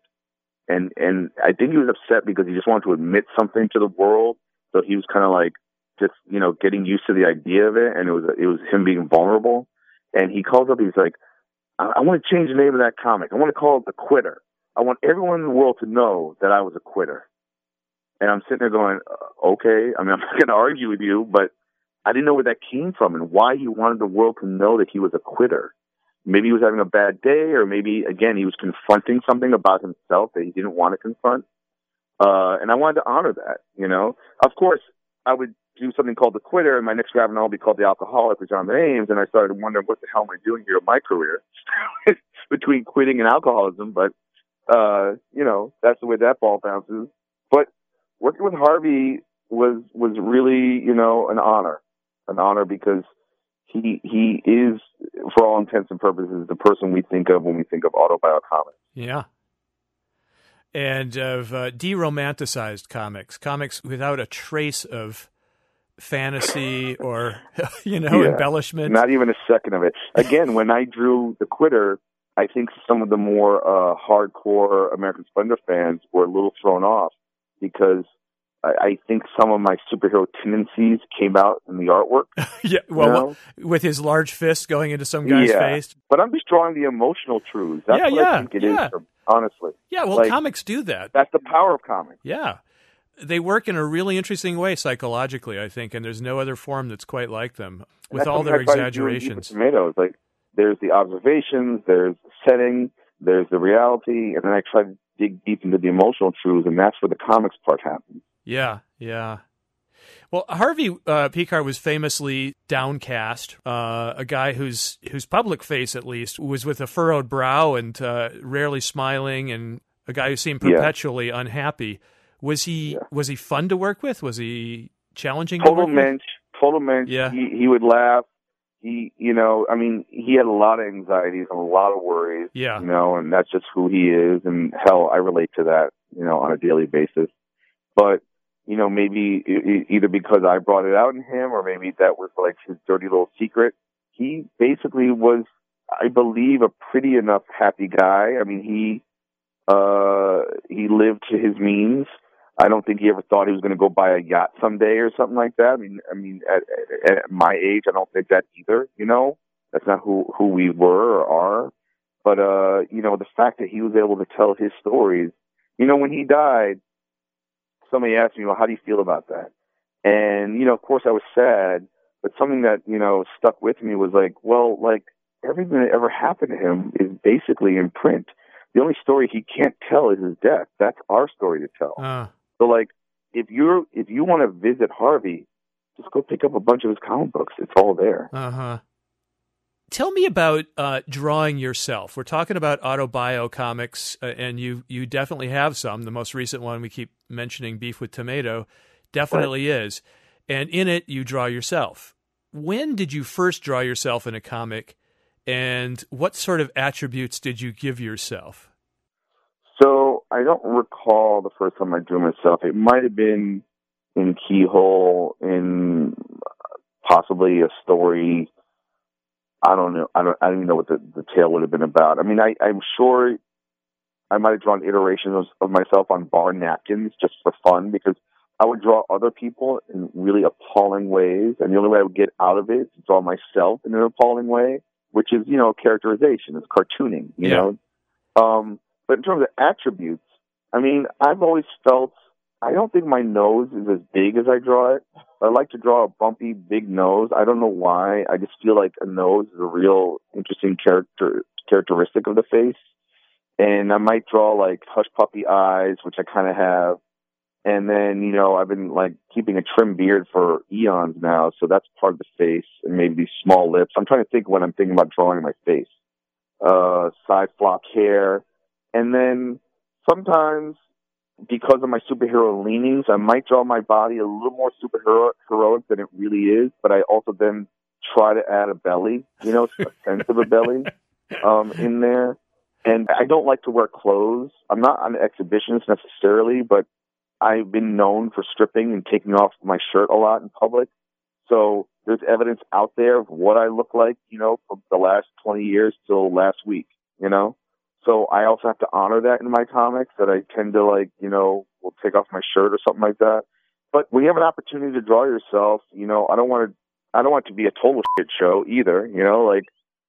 and and I think he was upset because he just wanted to admit something to the world. So he was kind of like just you know getting used to the idea of it, and it was it was him being vulnerable. And he calls up, he's like, I, I want to change the name of that comic. I want to call it The Quitter. I want everyone in the world to know that I was a quitter. And I'm sitting there going, uh, okay, I mean, I'm not going to argue with you, but I didn't know where that came from and why he wanted the world to know that he was a quitter. Maybe he was having a bad day, or maybe, again, he was confronting something about himself that he didn't want to confront. Uh, and I wanted to honor that, you know. Of course, I would do something called The Quitter, and my next graphic novel would be called The Alcoholic with John Ames, and I started wondering what the hell am I doing here in my career between quitting and alcoholism, but, uh, you know, that's the way that ball bounces. Working with Harvey was was really you know an honor, an honor because he he is for all intents and purposes the person we think of when we think of autobio comics. Yeah. And of uh, de-romanticized comics, comics without a trace of fantasy or you know Yeah. embellishment. Not even a second of it. Again, when I drew The Quitter, I think some of the more uh, hardcore American Splendor fans were a little thrown off because I, I think some of my superhero tendencies came out in the artwork. yeah, you well, with his large fist going into some guy's Yeah. face. But I'm just drawing the emotional truths. That's Yeah, what yeah, I think it is. yeah. for- honestly, Yeah, well, Like- comics do that. that's the power of comics. Yeah. They work in a really interesting way psychologically, I think, and there's no other form that's quite like them with That's all their I try to do in Deep with exaggerations. Tomatoes, like there's the observations, there's the setting, there's the reality, and then I try to dig deep into the emotional truths, and that's where the comics part happens. Yeah, yeah. Well, Harvey uh, Pekar was famously downcast, uh, a guy whose whose public face, at least, was with a furrowed brow and uh, rarely smiling, and a guy who seemed Yeah. perpetually unhappy. Was he Yeah. was he fun to work with? Was he challenging? to Total mensch, total mensch. Yeah. He he would laugh. He you know, I mean, he had a lot of anxieties and a lot of worries. Yeah. You know, and that's just who he is. And hell, I relate to that. You know, on a daily basis. But you know, maybe either because I brought it out in him, or maybe that was like his dirty little secret. He basically was, I believe, a pretty enough happy guy. I mean, he uh he lived to his means. I don't think he ever thought he was going to go buy a yacht someday or something like that. I mean, I mean, at, at, my age, I don't think that either. You know, that's not who who we were or are. But uh, you know, the fact that he was able to tell his stories. You know, when he died, somebody asked me, "Well, how do you feel about that?" And you know, of course, I was sad. But something that you know stuck with me was like, well, like everything that ever happened to him is basically in print. The only story he can't tell is his death. That's our story to tell. Uh, So like if you're if you want to visit Harvey, just go pick up a bunch of his comic books. It's all there. Uh huh. Tell me about uh, drawing yourself. We're talking about autobio comics, uh, and you you definitely have some. The most recent one we keep mentioning, Beef with Tomato, definitely is. And in it, you draw yourself. When did you first draw yourself in a comic, and what sort of attributes did you give yourself? So I don't recall the first time I drew myself. It might have been in Keyhole, in possibly a story. I don't know. I don't. I don't even know what the, the tale would have been about. I mean, I, I'm sure I might have drawn iterations of, of myself on bar napkins just for fun because I would draw other people in really appalling ways, and the only way I would get out of it is to draw myself in an appalling way, which is you know characterization, it's cartooning, you Yeah. know. Um, but in terms of attributes, I mean, I've always felt I don't think my nose is as big as I draw it. I like to draw a bumpy, big nose. I don't know why. I just feel like a nose is a real interesting character characteristic of the face. And I might draw like hush puppy eyes, which I kind of have. And then, you know, I've been like keeping a trim beard for eons now, so that's part of the face, and maybe these small lips. I'm trying to think when I'm thinking about drawing my face. Uh, side flock hair, and then sometimes because of my superhero leanings, I might draw my body a little more superhero heroic than it really is, but I also then try to add a belly, you know, a sense of a belly um, in there. And I don't like to wear clothes. I'm not an exhibitionist necessarily, but I've been known for stripping and taking off my shirt a lot in public. So there's evidence out there of what I look like, you know, from the last 20 years till last week, you know? So I also have to honor that in my comics that I tend to like, you know, will take off my shirt or something like that. But when you have an opportunity to draw yourself, you know, I don't want to, I don't want it to be a total shit show either, you know, like,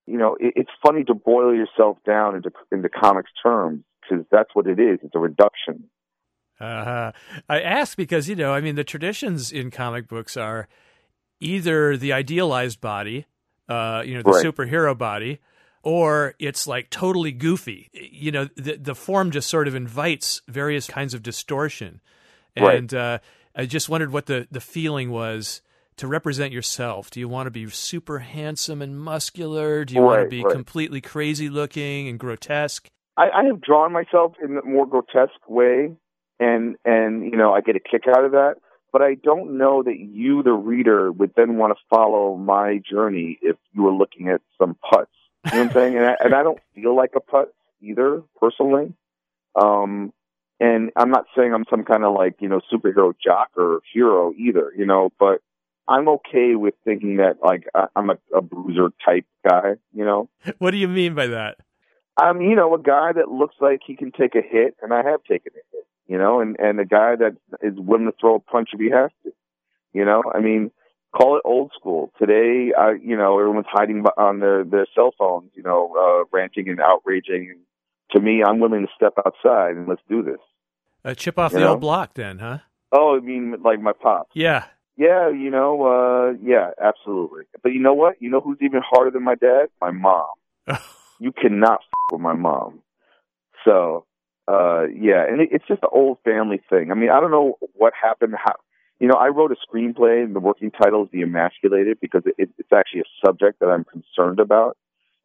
you know, it, it's funny to boil yourself down into, into comics terms because that's what it is. It's a reduction. Uh-huh. I ask because, you know, I mean, the traditions in comic books are either the idealized body, uh, you know, the Right. superhero body, or it's like totally goofy. You know, the, the form just sort of invites various kinds of distortion. Right. And uh, I just wondered what the, the feeling was to represent yourself. Do you want to be super handsome and muscular? Do you want to be right. completely crazy looking and grotesque? I, I have drawn myself in a more grotesque way and and you know I get a kick out of that. But I don't know that you, the reader, would then want to follow my journey if you were looking at some putz. You know what I'm saying? And I, and I don't feel like a putz either, personally. Um, and I'm not saying I'm some kind of like you know superhero jock or hero either, you know. But I'm okay with thinking that like I'm a, a bruiser type guy, you know. What do you mean by that? I'm, you know, a guy that looks like he can take a hit, and I have taken a hit you know, and and a guy that is willing to throw a punch if he has to. You know, I mean, call it old school. Today, I, you know, everyone's hiding on their their cell phones, you know, uh, ranting and outraging. To me, I'm willing to step outside and let's do this. Uh, chip off you the know? old block, then, huh? Oh, I mean, like my pops. Yeah. Yeah, you know, uh, yeah, absolutely. But you know what? You know who's even harder than my dad? My mom. you cannot f- with my mom. So uh, yeah, and it, it's just an old family thing. I mean, I don't know what happened. How, you know, I wrote a screenplay, and the working title is "The Emasculated" because it, it's actually a subject that I'm concerned about,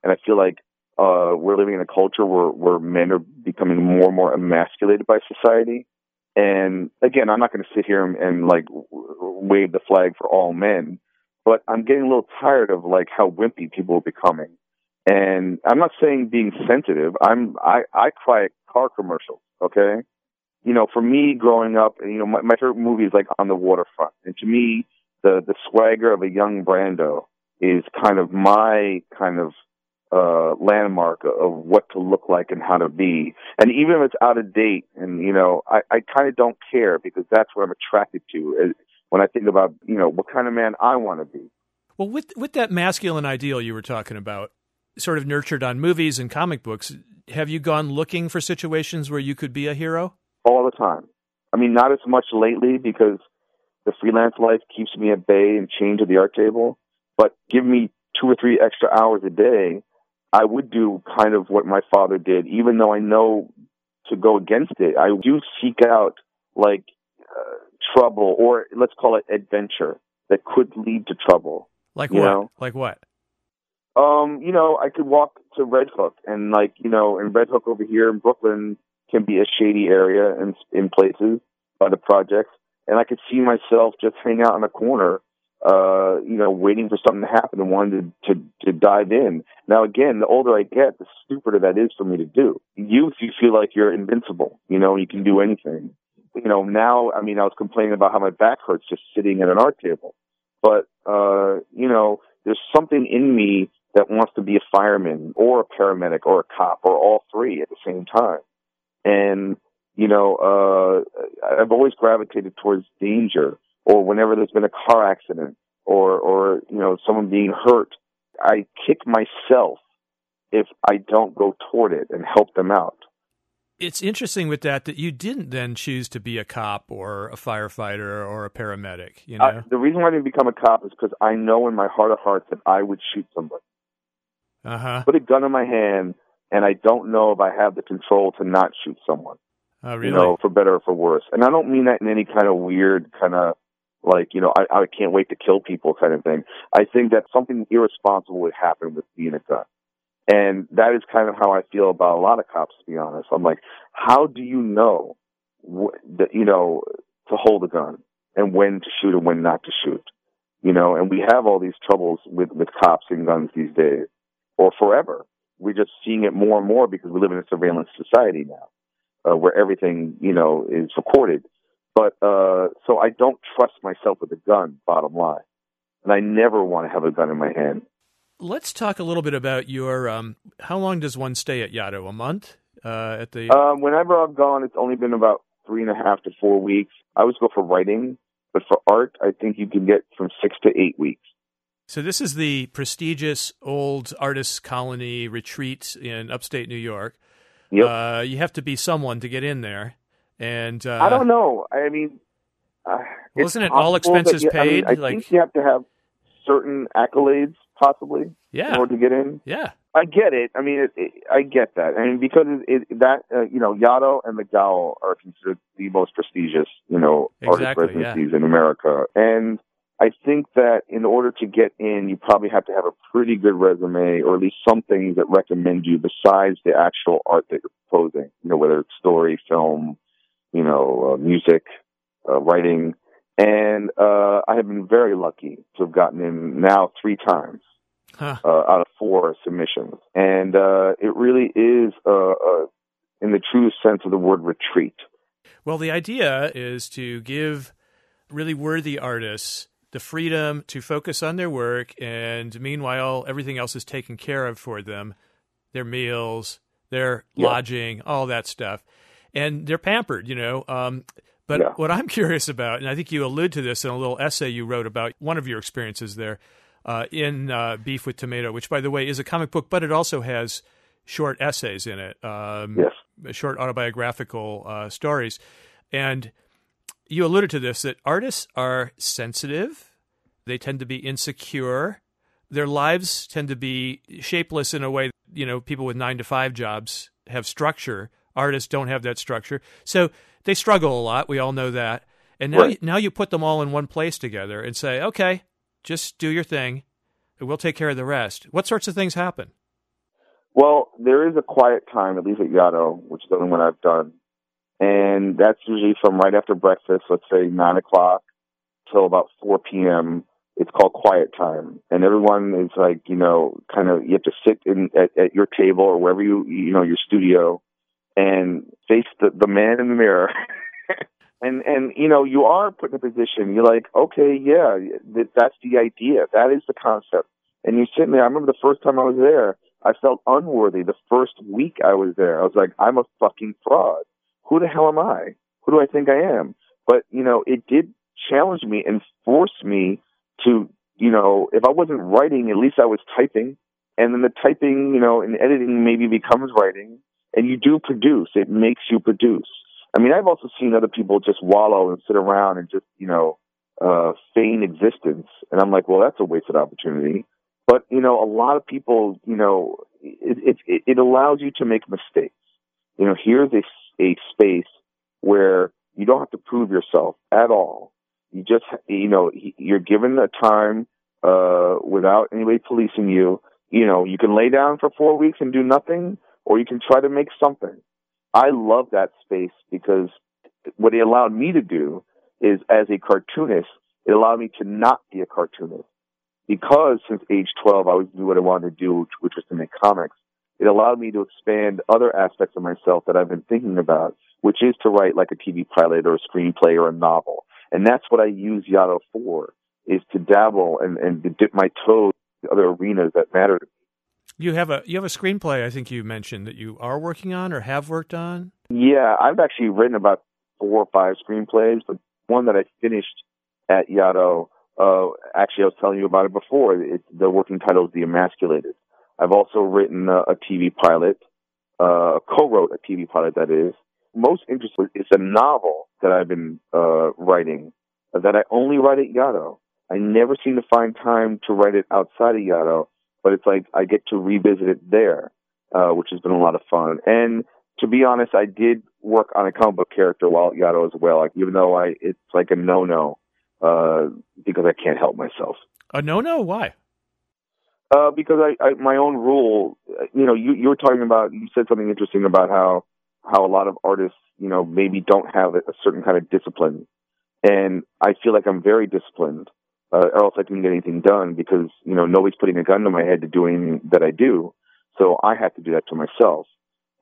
and I feel like uh, we're living in a culture where where men are becoming more and more emasculated by society. And again, I'm not going to sit here and, and like wave the flag for all men, but I'm getting a little tired of like how wimpy people are becoming. And I'm not saying being sensitive. I'm I I cry at car commercials. Okay, you know, for me growing up, you know, my, my favorite movie is like On the Waterfront, and to me, the the swagger of a young Brando is kind of my kind of uh landmark of what to look like and how to be. And even if it's out of date, and you know, I I kind of don't care because that's what I'm attracted to when I think about you know what kind of man I want to be. Well, with with that masculine ideal you were talking about, sort of nurtured on movies and comic books, have you gone looking for situations where you could be a hero? All the time. I mean, not as much lately because the freelance life keeps me at bay and chained to the art table. But give me two or three extra hours a day, I would do kind of what my father did, even though I know to go against it. I do seek out like uh, trouble or let's call it adventure that could lead to trouble. Like what? Know? Like what? Um, you know, I could walk to Red Hook and like, you know, in Red Hook over here in Brooklyn can be a shady area in in places by the projects. And I could see myself just hang out in a corner, uh, you know, waiting for something to happen and wanting to, to, to dive in. Now again, the older I get, the stupider that is for me to do. Youth, you feel like you're invincible, you know, you can do anything. You know, now, I mean, I was complaining about how my back hurts just sitting at an art table. But, uh, you know, there's something in me that wants to be a fireman or a paramedic or a cop or all three at the same time. And, you know, uh, I've always gravitated towards danger or whenever there's been a car accident or, or, you know, someone being hurt, I kick myself if I don't go toward it and help them out. It's interesting with that that you didn't then choose to be a cop or a firefighter or a paramedic. You know, uh, the reason why I didn't become a cop is because I know in my heart of hearts that I would shoot somebody uh-huh. put a gun in my hand, and I don't know if I have the control to not shoot someone. Oh, really? You know, for better or for worse. And I don't mean that in any kind of weird kind of like, you know, I, I can't wait to kill people kind of thing. I think that something irresponsible would happen with being a gun. And that is kind of how I feel about a lot of cops, to be honest. I'm like, how do you know wh- that, you know, to hold a gun and when to shoot and when not to shoot? You know, and we have all these troubles with, with cops and guns these days or forever. We're just seeing it more and more because we live in a surveillance society now, uh, where everything you know is recorded. But uh, so I don't trust myself with a gun. Bottom line, and I never want to have a gun in my hand. Let's talk a little bit about your. Um, how long does one stay at Yaddo? A month uh, at the. Um, whenever I've gone, it's only been about three and a half to four weeks. I always go for writing, but for art, I think you can get from six to eight weeks. So this is the prestigious old artists colony retreat in upstate New York. Yep. Uh, you have to be someone to get in there, and uh, I don't know. I mean, uh, wasn't it all expenses you, paid? I, mean, I like think you have to have certain accolades, possibly, yeah. in order to get in. Yeah, I get it. I mean, it, it, I get that. I mean, because it, it, that uh, you know, Yaddo and MacDowell are considered the most prestigious, you know, exactly, artist residencies yeah. in America, and I think that in order to get in, you probably have to have a pretty good resume or at least something that recommend you besides the actual art that you're proposing, you know, whether it's story, film, you know, uh, music, uh, writing, and uh, I have been very lucky to have gotten in now three times huh. uh, out of four submissions, and uh, it really is, uh, in the true sense of the word, retreat. Well, the idea is to give really worthy artists the freedom to focus on their work, and meanwhile, everything else is taken care of for them their meals, their yeah. lodging, all that stuff. And they're pampered, you know. Um, but yeah. what I'm curious about, and I think you allude to this in a little essay you wrote about one of your experiences there uh, in uh, Beef with Tomato, which, by the way, is a comic book, but it also has short essays in it, um, yes. short autobiographical uh, stories. And you alluded to this that artists are sensitive, they tend to be insecure, their lives tend to be shapeless in a way, you know, people with nine to five jobs have structure. Artists don't have that structure. So they struggle a lot. We all know that. And now, right. you, now you put them all in one place together and say, okay, just do your thing. And we'll take care of the rest. What sorts of things happen? Well, there is a quiet time, at least at Yaddo, which is the only one I've done. And that's usually from right after breakfast, let's say 9 o'clock till about 4 p.m. It's called quiet time. And everyone is like, you know, kind of, you have to sit in at, at your table or wherever you, you know, your studio and face the, the man in the mirror. and, and, you know, you are put in a position, you're like, okay, yeah, that, that's the idea. That is the concept. And you're sitting there. I remember the first time I was there, I felt unworthy the first week I was there. I was like, I'm a fucking fraud. Who the hell am I? Who do I think I am? But, you know, it did challenge me and force me to, you know, if I wasn't writing, at least I was typing. And then the typing, you know, and editing maybe becomes writing. And you do produce. It makes you produce. I mean, I've also seen other people just wallow and sit around and just, you know, uh, feign existence. And I'm like, well, that's a wasted opportunity. But you know, a lot of people, you know, it it, it allows you to make mistakes. You know, here's a a space where you don't have to prove yourself at all. You just, you know, you're given the time uh, without anybody policing you. You know, you can lay down for four weeks and do nothing, or you can try to make something. I love that space because what it allowed me to do is, as a cartoonist, it allowed me to not be a cartoonist because since age 12, I always knew what I wanted to do, which was to make comics. It allowed me to expand other aspects of myself that I've been thinking about, which is to write like a TV pilot or a screenplay or a novel. And that's what I use Yaddo for, is to dabble and, and to dip my toes in other arenas that matter to me. You have a you have a screenplay I think you mentioned that you are working on or have worked on? Yeah, I've actually written about four or five screenplays, but one that I finished at Yaddo uh, actually, I was telling you about it before. It, the working title is The Emasculated. I've also written a, a TV pilot, uh, co-wrote a TV pilot that is. Most interesting is a novel that I've been uh, writing that I only write at Yaddo. I never seem to find time to write it outside of Yaddo, but it's like I get to revisit it there, uh, which has been a lot of fun. And to be honest, I did work on a comic book character while at Yaddo as well. Like even though I, it's like a no-no uh, because I can't help myself. A no no? Why? Uh, because I, I, my own rule, you know, you, you were talking about, you said something interesting about how, how a lot of artists, you know, maybe don't have a, certain kind of discipline. And I feel like I'm very disciplined, uh, or else I couldn't get anything done because, you know, nobody's putting a gun to my head to do anything that I do. So I have to do that to myself.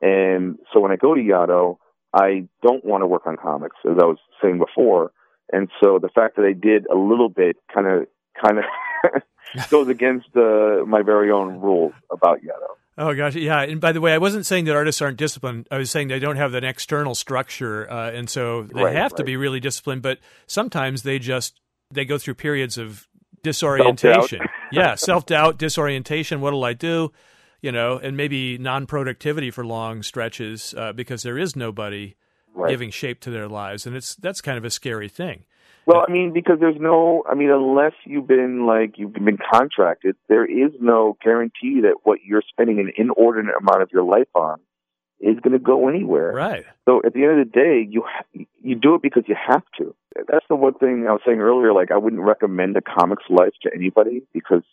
And so when I go to Yaddo, I don't want to work on comics, as I was saying before. And so the fact that I did a little bit kind of kind of goes against uh, my very own rules about Yaddo. Oh gosh, yeah. And by the way, I wasn't saying that artists aren't disciplined. I was saying they don't have that external structure, uh, and so they right, have right. to be really disciplined. But sometimes they just they go through periods of disorientation. Self-doubt. yeah, self doubt, disorientation. What'll I do? You know, and maybe non productivity for long stretches uh, because there is nobody right. giving shape to their lives, and it's that's kind of a scary thing. Well, I mean, because there's no, I mean, unless you've been like you've been contracted, there is no guarantee that what you're spending an inordinate amount of your life on is going to go anywhere. Right. So at the end of the day, you you do it because you have to. That's the one thing I was saying earlier. Like, I wouldn't recommend a comics life to anybody because,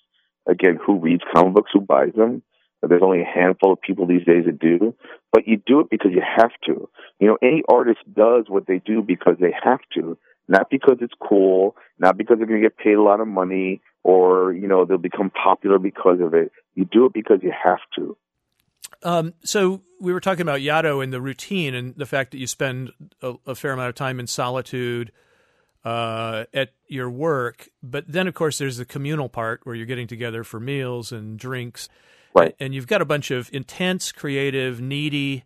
again, who reads comic books? Who buys them? There's only a handful of people these days that do, but you do it because you have to. You know, any artist does what they do because they have to, not because it's cool, not because they're going to get paid a lot of money or, you know, they'll become popular because of it. You do it because you have to. Um, so we were talking about Yaddo and the routine and the fact that you spend a, a fair amount of time in solitude uh, at your work. But then, of course, there's the communal part where you're getting together for meals and drinks. Right. And you've got a bunch of intense, creative, needy,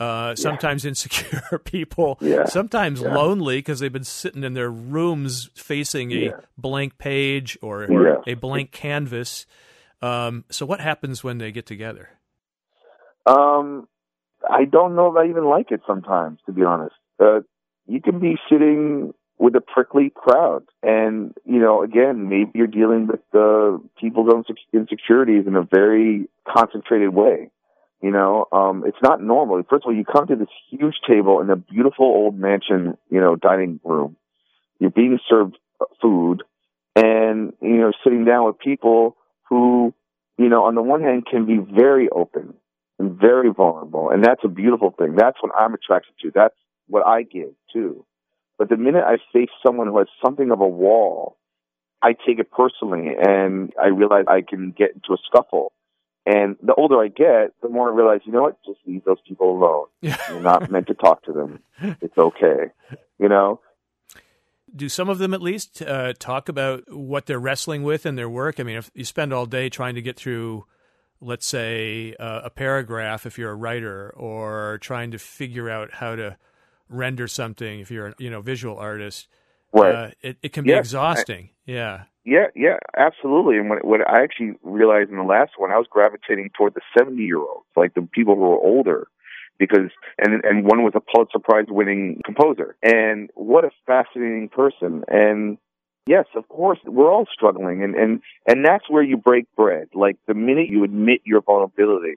uh, sometimes yeah. insecure people, yeah. sometimes yeah. lonely because they've been sitting in their rooms facing a blank page or a blank canvas. Um, so, what happens when they get together? Um, I don't know if I even like it sometimes, to be honest. Uh, you can be sitting with a prickly crowd. And, you know, again, maybe you're dealing with the people's own insecurities in a very concentrated way. You know, um, it's not normal. First of all, you come to this huge table in a beautiful old mansion, you know, dining room. You're being served food and, you know, sitting down with people who, you know, on the one hand can be very open and very vulnerable. And that's a beautiful thing. That's what I'm attracted to. That's what I give too. But the minute I face someone who has something of a wall, I take it personally and I realize I can get into a scuffle. And the older I get, the more I realize, you know what, just leave those people alone. You're not meant to talk to them. It's okay. You know? Do some of them at least uh, talk about what they're wrestling with in their work? I mean, if you spend all day trying to get through, let's say, uh, a paragraph if you're a writer, or trying to figure out how to render something if you're a you know visual artist right uh, it, it can be exhausting I, yeah yeah yeah absolutely. And what, what i actually realized in the last one i was gravitating toward the 70 year olds like the people who are older because and and one was a pulitzer prize winning composer. And what a fascinating person. And yes of course we're all struggling. And and and that's where you break bread. Like the minute you admit your vulnerability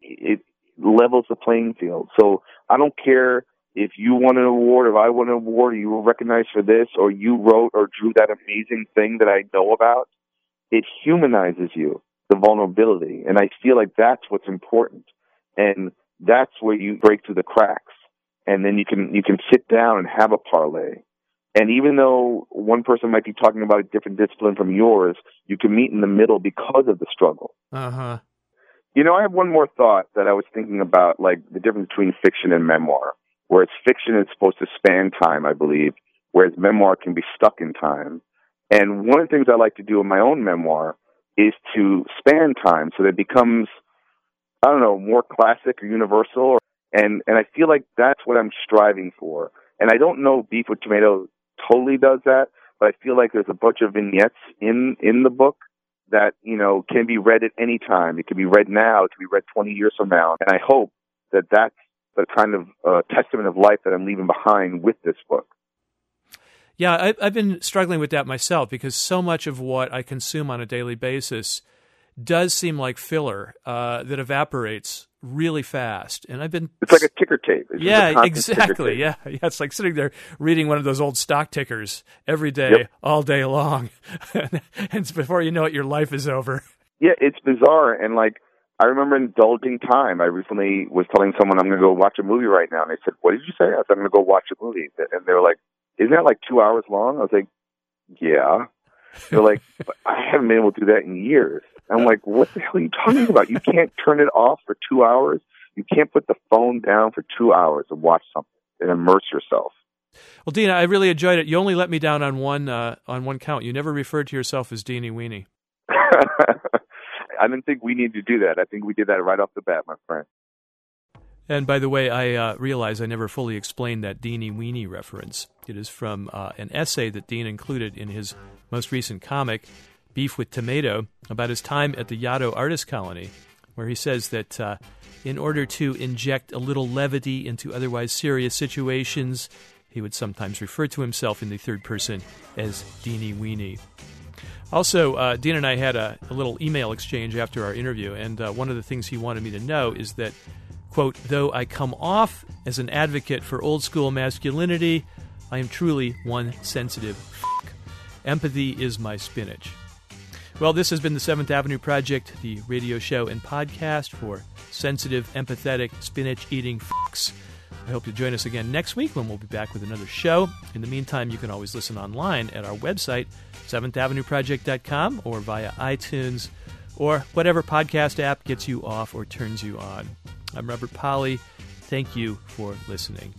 it levels the playing field. So i don't care if you won an award, if I won an award, you were recognized for this, or you wrote or drew that amazing thing that I know about, it humanizes you, the vulnerability. And I feel like that's what's important. And that's where you break through the cracks. And then you can, you can sit down and have a parlay. And even though one person might be talking about a different discipline from yours, you can meet in the middle because of the struggle. Uh huh. You know, I have one more thought that I was thinking about, like the difference between fiction and memoir whereas fiction is supposed to span time, I believe, whereas memoir can be stuck in time. And one of the things I like to do in my own memoir is to span time so that it becomes, I don't know, more classic or universal. And, and I feel like that's what I'm striving for. And I don't know Beef with Tomato totally does that, but I feel like there's a bunch of vignettes in, in the book that, you know, can be read at any time. It can be read now. It can be read 20 years from now. And I hope that that's the kind of uh, testament of life that I'm leaving behind with this book. Yeah, I, I've been struggling with that myself because so much of what I consume on a daily basis does seem like filler uh, that evaporates really fast. And I've been It's like a ticker tape. It's yeah, exactly. Yeah. Yeah, it's like sitting there reading one of those old stock tickers every day yep. all day long. and before you know it your life is over. Yeah, it's bizarre and like I remember indulging time. I recently was telling someone I'm going to go watch a movie right now, and they said, "What did you say?" I said, "I'm going to go watch a movie," and they were like, "Isn't that like two hours long?" I was like, "Yeah." They're like, "I haven't been able to do that in years." I'm like, "What the hell are you talking about? You can't turn it off for two hours. You can't put the phone down for two hours and watch something and immerse yourself." Well, Dean, I really enjoyed it. You only let me down on one uh, on one count. You never referred to yourself as Deanie Weenie. I didn't think we needed to do that. I think we did that right off the bat, my friend. And by the way, I uh, realize I never fully explained that Deanie Weenie reference. It is from uh, an essay that Dean included in his most recent comic, Beef with Tomato, about his time at the Yaddo Artist Colony, where he says that uh, in order to inject a little levity into otherwise serious situations, he would sometimes refer to himself in the third person as Deanie Weenie. Also, uh, Dean and I had a, a, little email exchange after our interview, and uh, one of the things he wanted me to know is that, quote, though I come off as an advocate for old school masculinity, I am truly one sensitive Empathy is my spinach. Well, this has been the Seventh Avenue Project, the radio show and podcast for sensitive, empathetic, spinach eating fucks. I hope you'll join us again next week when we'll be back with another show. In the meantime, you can always listen online at our website, 7thavenueproject.com or via iTunes or whatever podcast app gets you off or turns you on. I'm Robert Pollie. Thank you for listening.